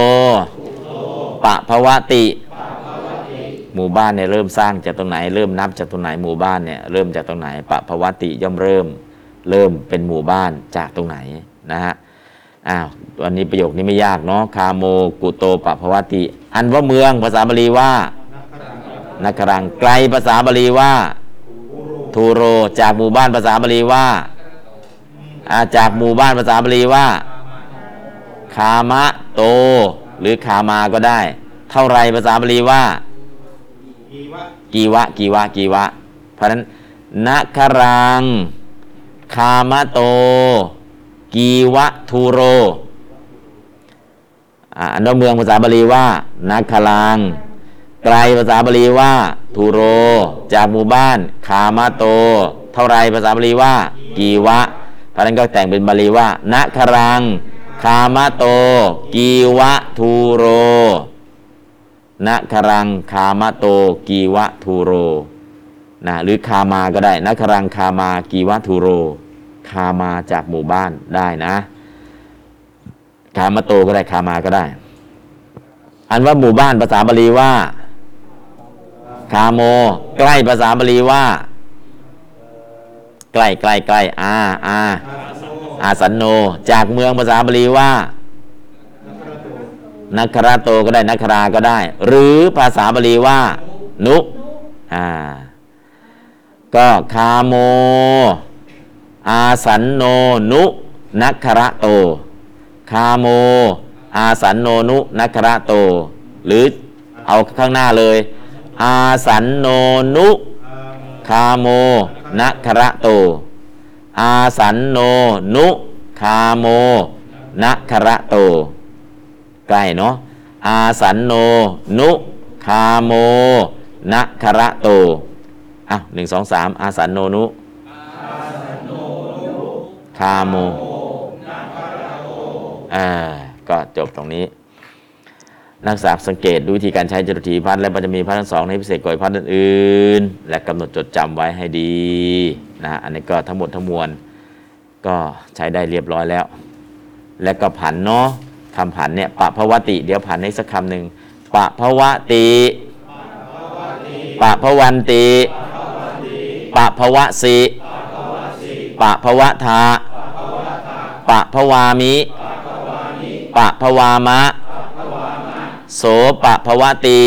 ปะภวติ หมู่บ้านเนี่ยเริ่มสร้างจากตรงไหน เริ่มนับจากตรงไหนหมู่บ้านเนี่ยเริ่มจากตรงไหน ปะภวติย่อมเริ่มเริ่มเป็นหมู่บ้านจากตรงไหนนะฮะอ้าววันนี้ประโยคนี้ไม่ยากเนาะคาโม กุโตปะภวติ อันว่าเมืองภาษาบาลีว่า นักรังไกลภาษาบาลีว่าทูโรจากหมู่บ้านภาษาบาลีว่าอาจากหมู่บ้านภาษาบาลีว่า คามะโต หรือคามาก็ได้ เท่าไรภาษาบาลีว่า กีวะกีวะกีวะ เพราะฉะนั้นนัครัง คามะโต กีวะทูโรอันนั้นเมืองภาษาบาลีว่านัครัง ไกลภาษาบาลีว่าทูโร จากหมู่บ้าน คามะโต เท่าไรภาษาบาลีว่า กีวะเพราะนั้นก็แต่งเป็นบาลีว่านัครัง คามะโต กีวะทูโรนะครัง คามะโต กีวะทูโรนะหรือคามาก็ได้นะครังคามากีวะทูโร คามาจากหมู่บ้านได้นะ คามะโตก็ได้คามาก็ได้ อันว่าหมู่บ้านภาษาบาลีว่า คาโม ใกล้ภาษาบาลีว่า ใกล้ใกล้ใกล้อาอาอาสันโน จากเมืองภาษาบาลีว่า นักคราโตก็ได้นักคราก็ได้ หรือภาษาบาลีว่า นุอ่าก็คาโม อาสันโนนุนักคระโต คาโม อาสันโนนุนักคระโต หรือเอาข้างหน้าเลย อาสันโนนุคาโมนัคระโต อาสันโนนุคาโมนัคระโต ใกล้เนาะ อาสันโนนุคาโมนะคระโต อะหนึ่งสองสามอาสันโนนุคาโมอ่า ก็จบตรงนี้ นักศึกษาสังเกตดูวิธีการใช้จตุถีพัฒน์และปัจจมีพัฒน์ทั้งสองในพิเศษกว่าพัฒน์อื่นๆ และกำหนดจดจำไว้ให้ดีนะฮะอันนี้ก็ทั้งหมดทั้งมวลก็ใช้ได้เรียบร้อยแล้ว และก็ผันเนาะคำผันเนี่ยปะภวติ เดี๋ยวผันให้สักคำหนึ่งปะภวติปะภวันติปะภวสิปะภวทาปะภวามิปะภวามะ โสปะภวติ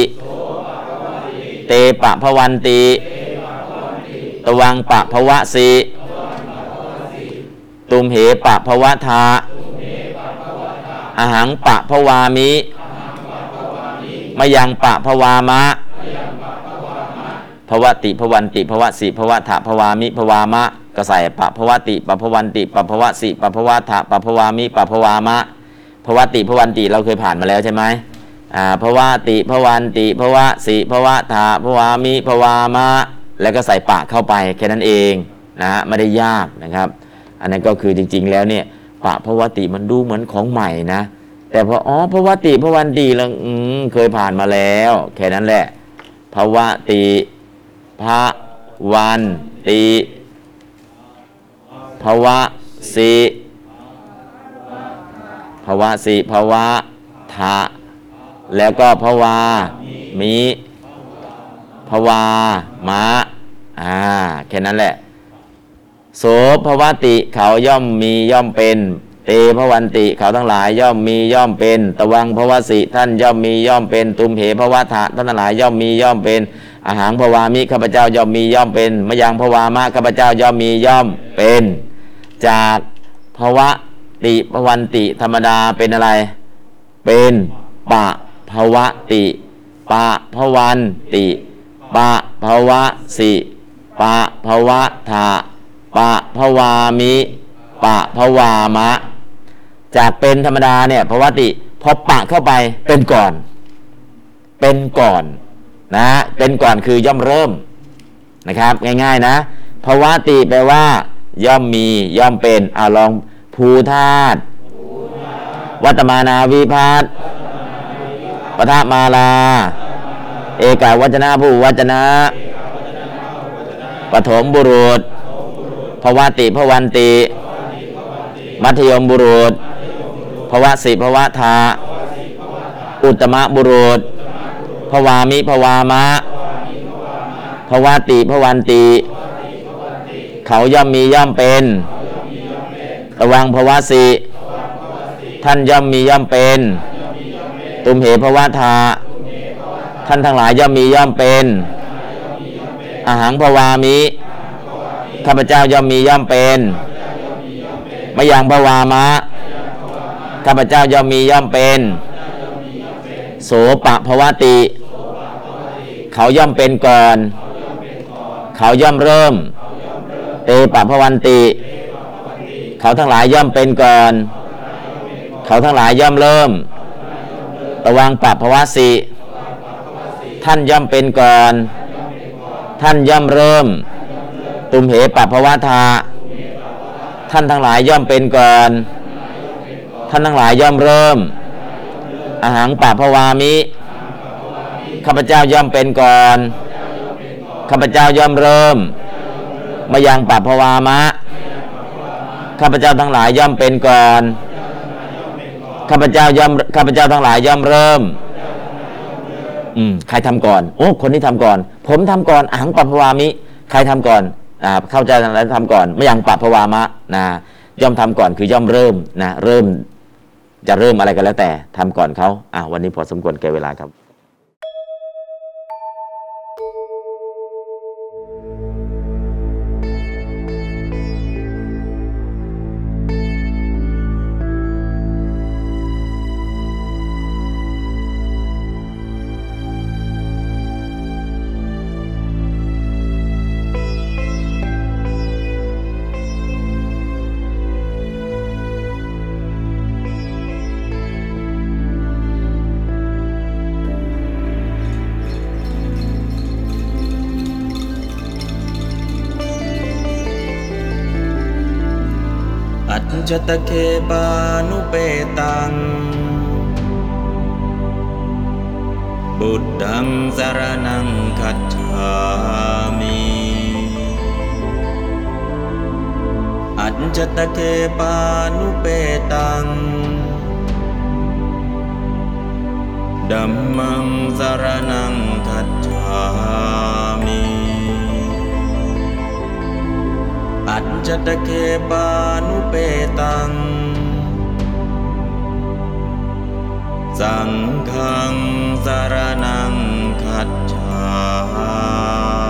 เตปะภวันติ ตวังปะภวสิตุมเหปะภวทาอาหังปะภวามิ มยังปะภวามะภวติภวันติภวสิภวทะภวามิภวามะก็ใส่ปะภวติปะภวันติปะภวสิปะภวทะปะภวามิปะภวามะภวติภวันติเราเคยผ่านมาแล้วใช่ไหม อ่าภวติภวันติภวสิภวทะภวามิภวามะ แล้วก็ใส่ปะเข้าไปแค่นั้นเองนะฮะไม่ได้ยากนะครับ อันนั้นก็คือจริง ๆ แล้วเนี่ยปะภวติมันดูเหมือนของใหม่นะ แต่พออ๋อภวติภวันติเราอืมเคยผ่านมาแล้ว แค่นั้นแหละภวติพระวันติภวสิภวสิภวะทะ แล้วก็ภวา มิภวา มะ อ่า แค่นั้นแหละ โสภวติเขาย่อมมีย่อมเป็น เตภวันติเขาทั้งหลายย่อมมีย่อมเป็น ตวังภวสิท่านย่อมมีย่อมเป็น ตุมเหภวทะท่านทั้งหลายย่อมมีย่อมเป็น อาหารภวามิข้าพเจ้าย่อมมีย่อมเป็นมยังภวามะข้าพเจ้าย่อมมีย่อมเป็น จากภวะติภวันติธรรมดาเป็นอะไร เป็นปะ ภภวติปะภวันติปะภวสิปะภวทาปะภวามิปะภวามะ จากเป็นธรรมดาเนี่ยภวติพอปะเข้าไปเป็นก่อน เป็นก่อนนะเป็นก่อนคือย่อมเริ่มนะครับ ง่าย ๆ นะภวติแปลว่า ย่อมมีย่อมเป็นอาลองภูธาตุวัตมานาวิพัต ปทมาลา เอกาวัจนะผู้วัจนะปฐมบุรุษภวติภวันติ มัธยมบุรุษภวสิภวทาอุตตมะบุรุษภวามิภวามะภวติภวันติ เขาย่อมมีย่อมเป็นระวังภวสิท่านย่อมมีย่อมเป็น ตุมเหภวทาท่านทั้งหลายย่อมมีย่อมเป็นอาหังภวามิข้าพเจ้าย่อมมีย่อมเป็นมะยังภวามะข้าพเจ้าย่อมมีย่อมเป็น โสปะภวติ เขาย่อมเป็นก่อน เขาย่อมเริ่มเตปะภวันติ เขาทั้งหลายย่อมเป็นก่อน เขาทั้งหลายย่อมเริ่ม ระวังปะภวะสิท่านย่อมเป็นก่อน ท่านย่อมเริ่ม ตุมเหปะภวะทา ท่านทั้งหลายย่อมเป็นก่อน ท่านทั้งหลายย่อมเริ่ม อาหังปะภวามิ ข้าพเจ้าย่อมเป็นก่อน ข้าพเจ้าย่อมเริ่ม มายังปะภวามะ ข้าพเจ้าทั้งหลายย่อมเป็นก่อน ข้าพเจ้าย่อมข้าพเจ้าทั้งหลายย่อมเริ่ม อืมใครทำก่อน โอ้ คนนี้ทำก่อน ผมทำก่อนอังปะภวามิ ใครทำก่อนอ่าเข้าใจแล้วทำก่อน ไม่ยังปะภวามะนะย่อมทำก่อนคือย่อมเริ่มนะเริ่มจะเริ่มอะไรก็แล้วแต่ทำก่อนเขาอ่าวันนี้พอสมควรแก่เวลาครับ จตเคปานุเปตัง บุตตังสารนังคัจฉามิอัจจตเคปานุเปตังดัมมังสารนังคัจฉา อัจจตเคปานุเปตัง สังฆังสารนังคัจฉา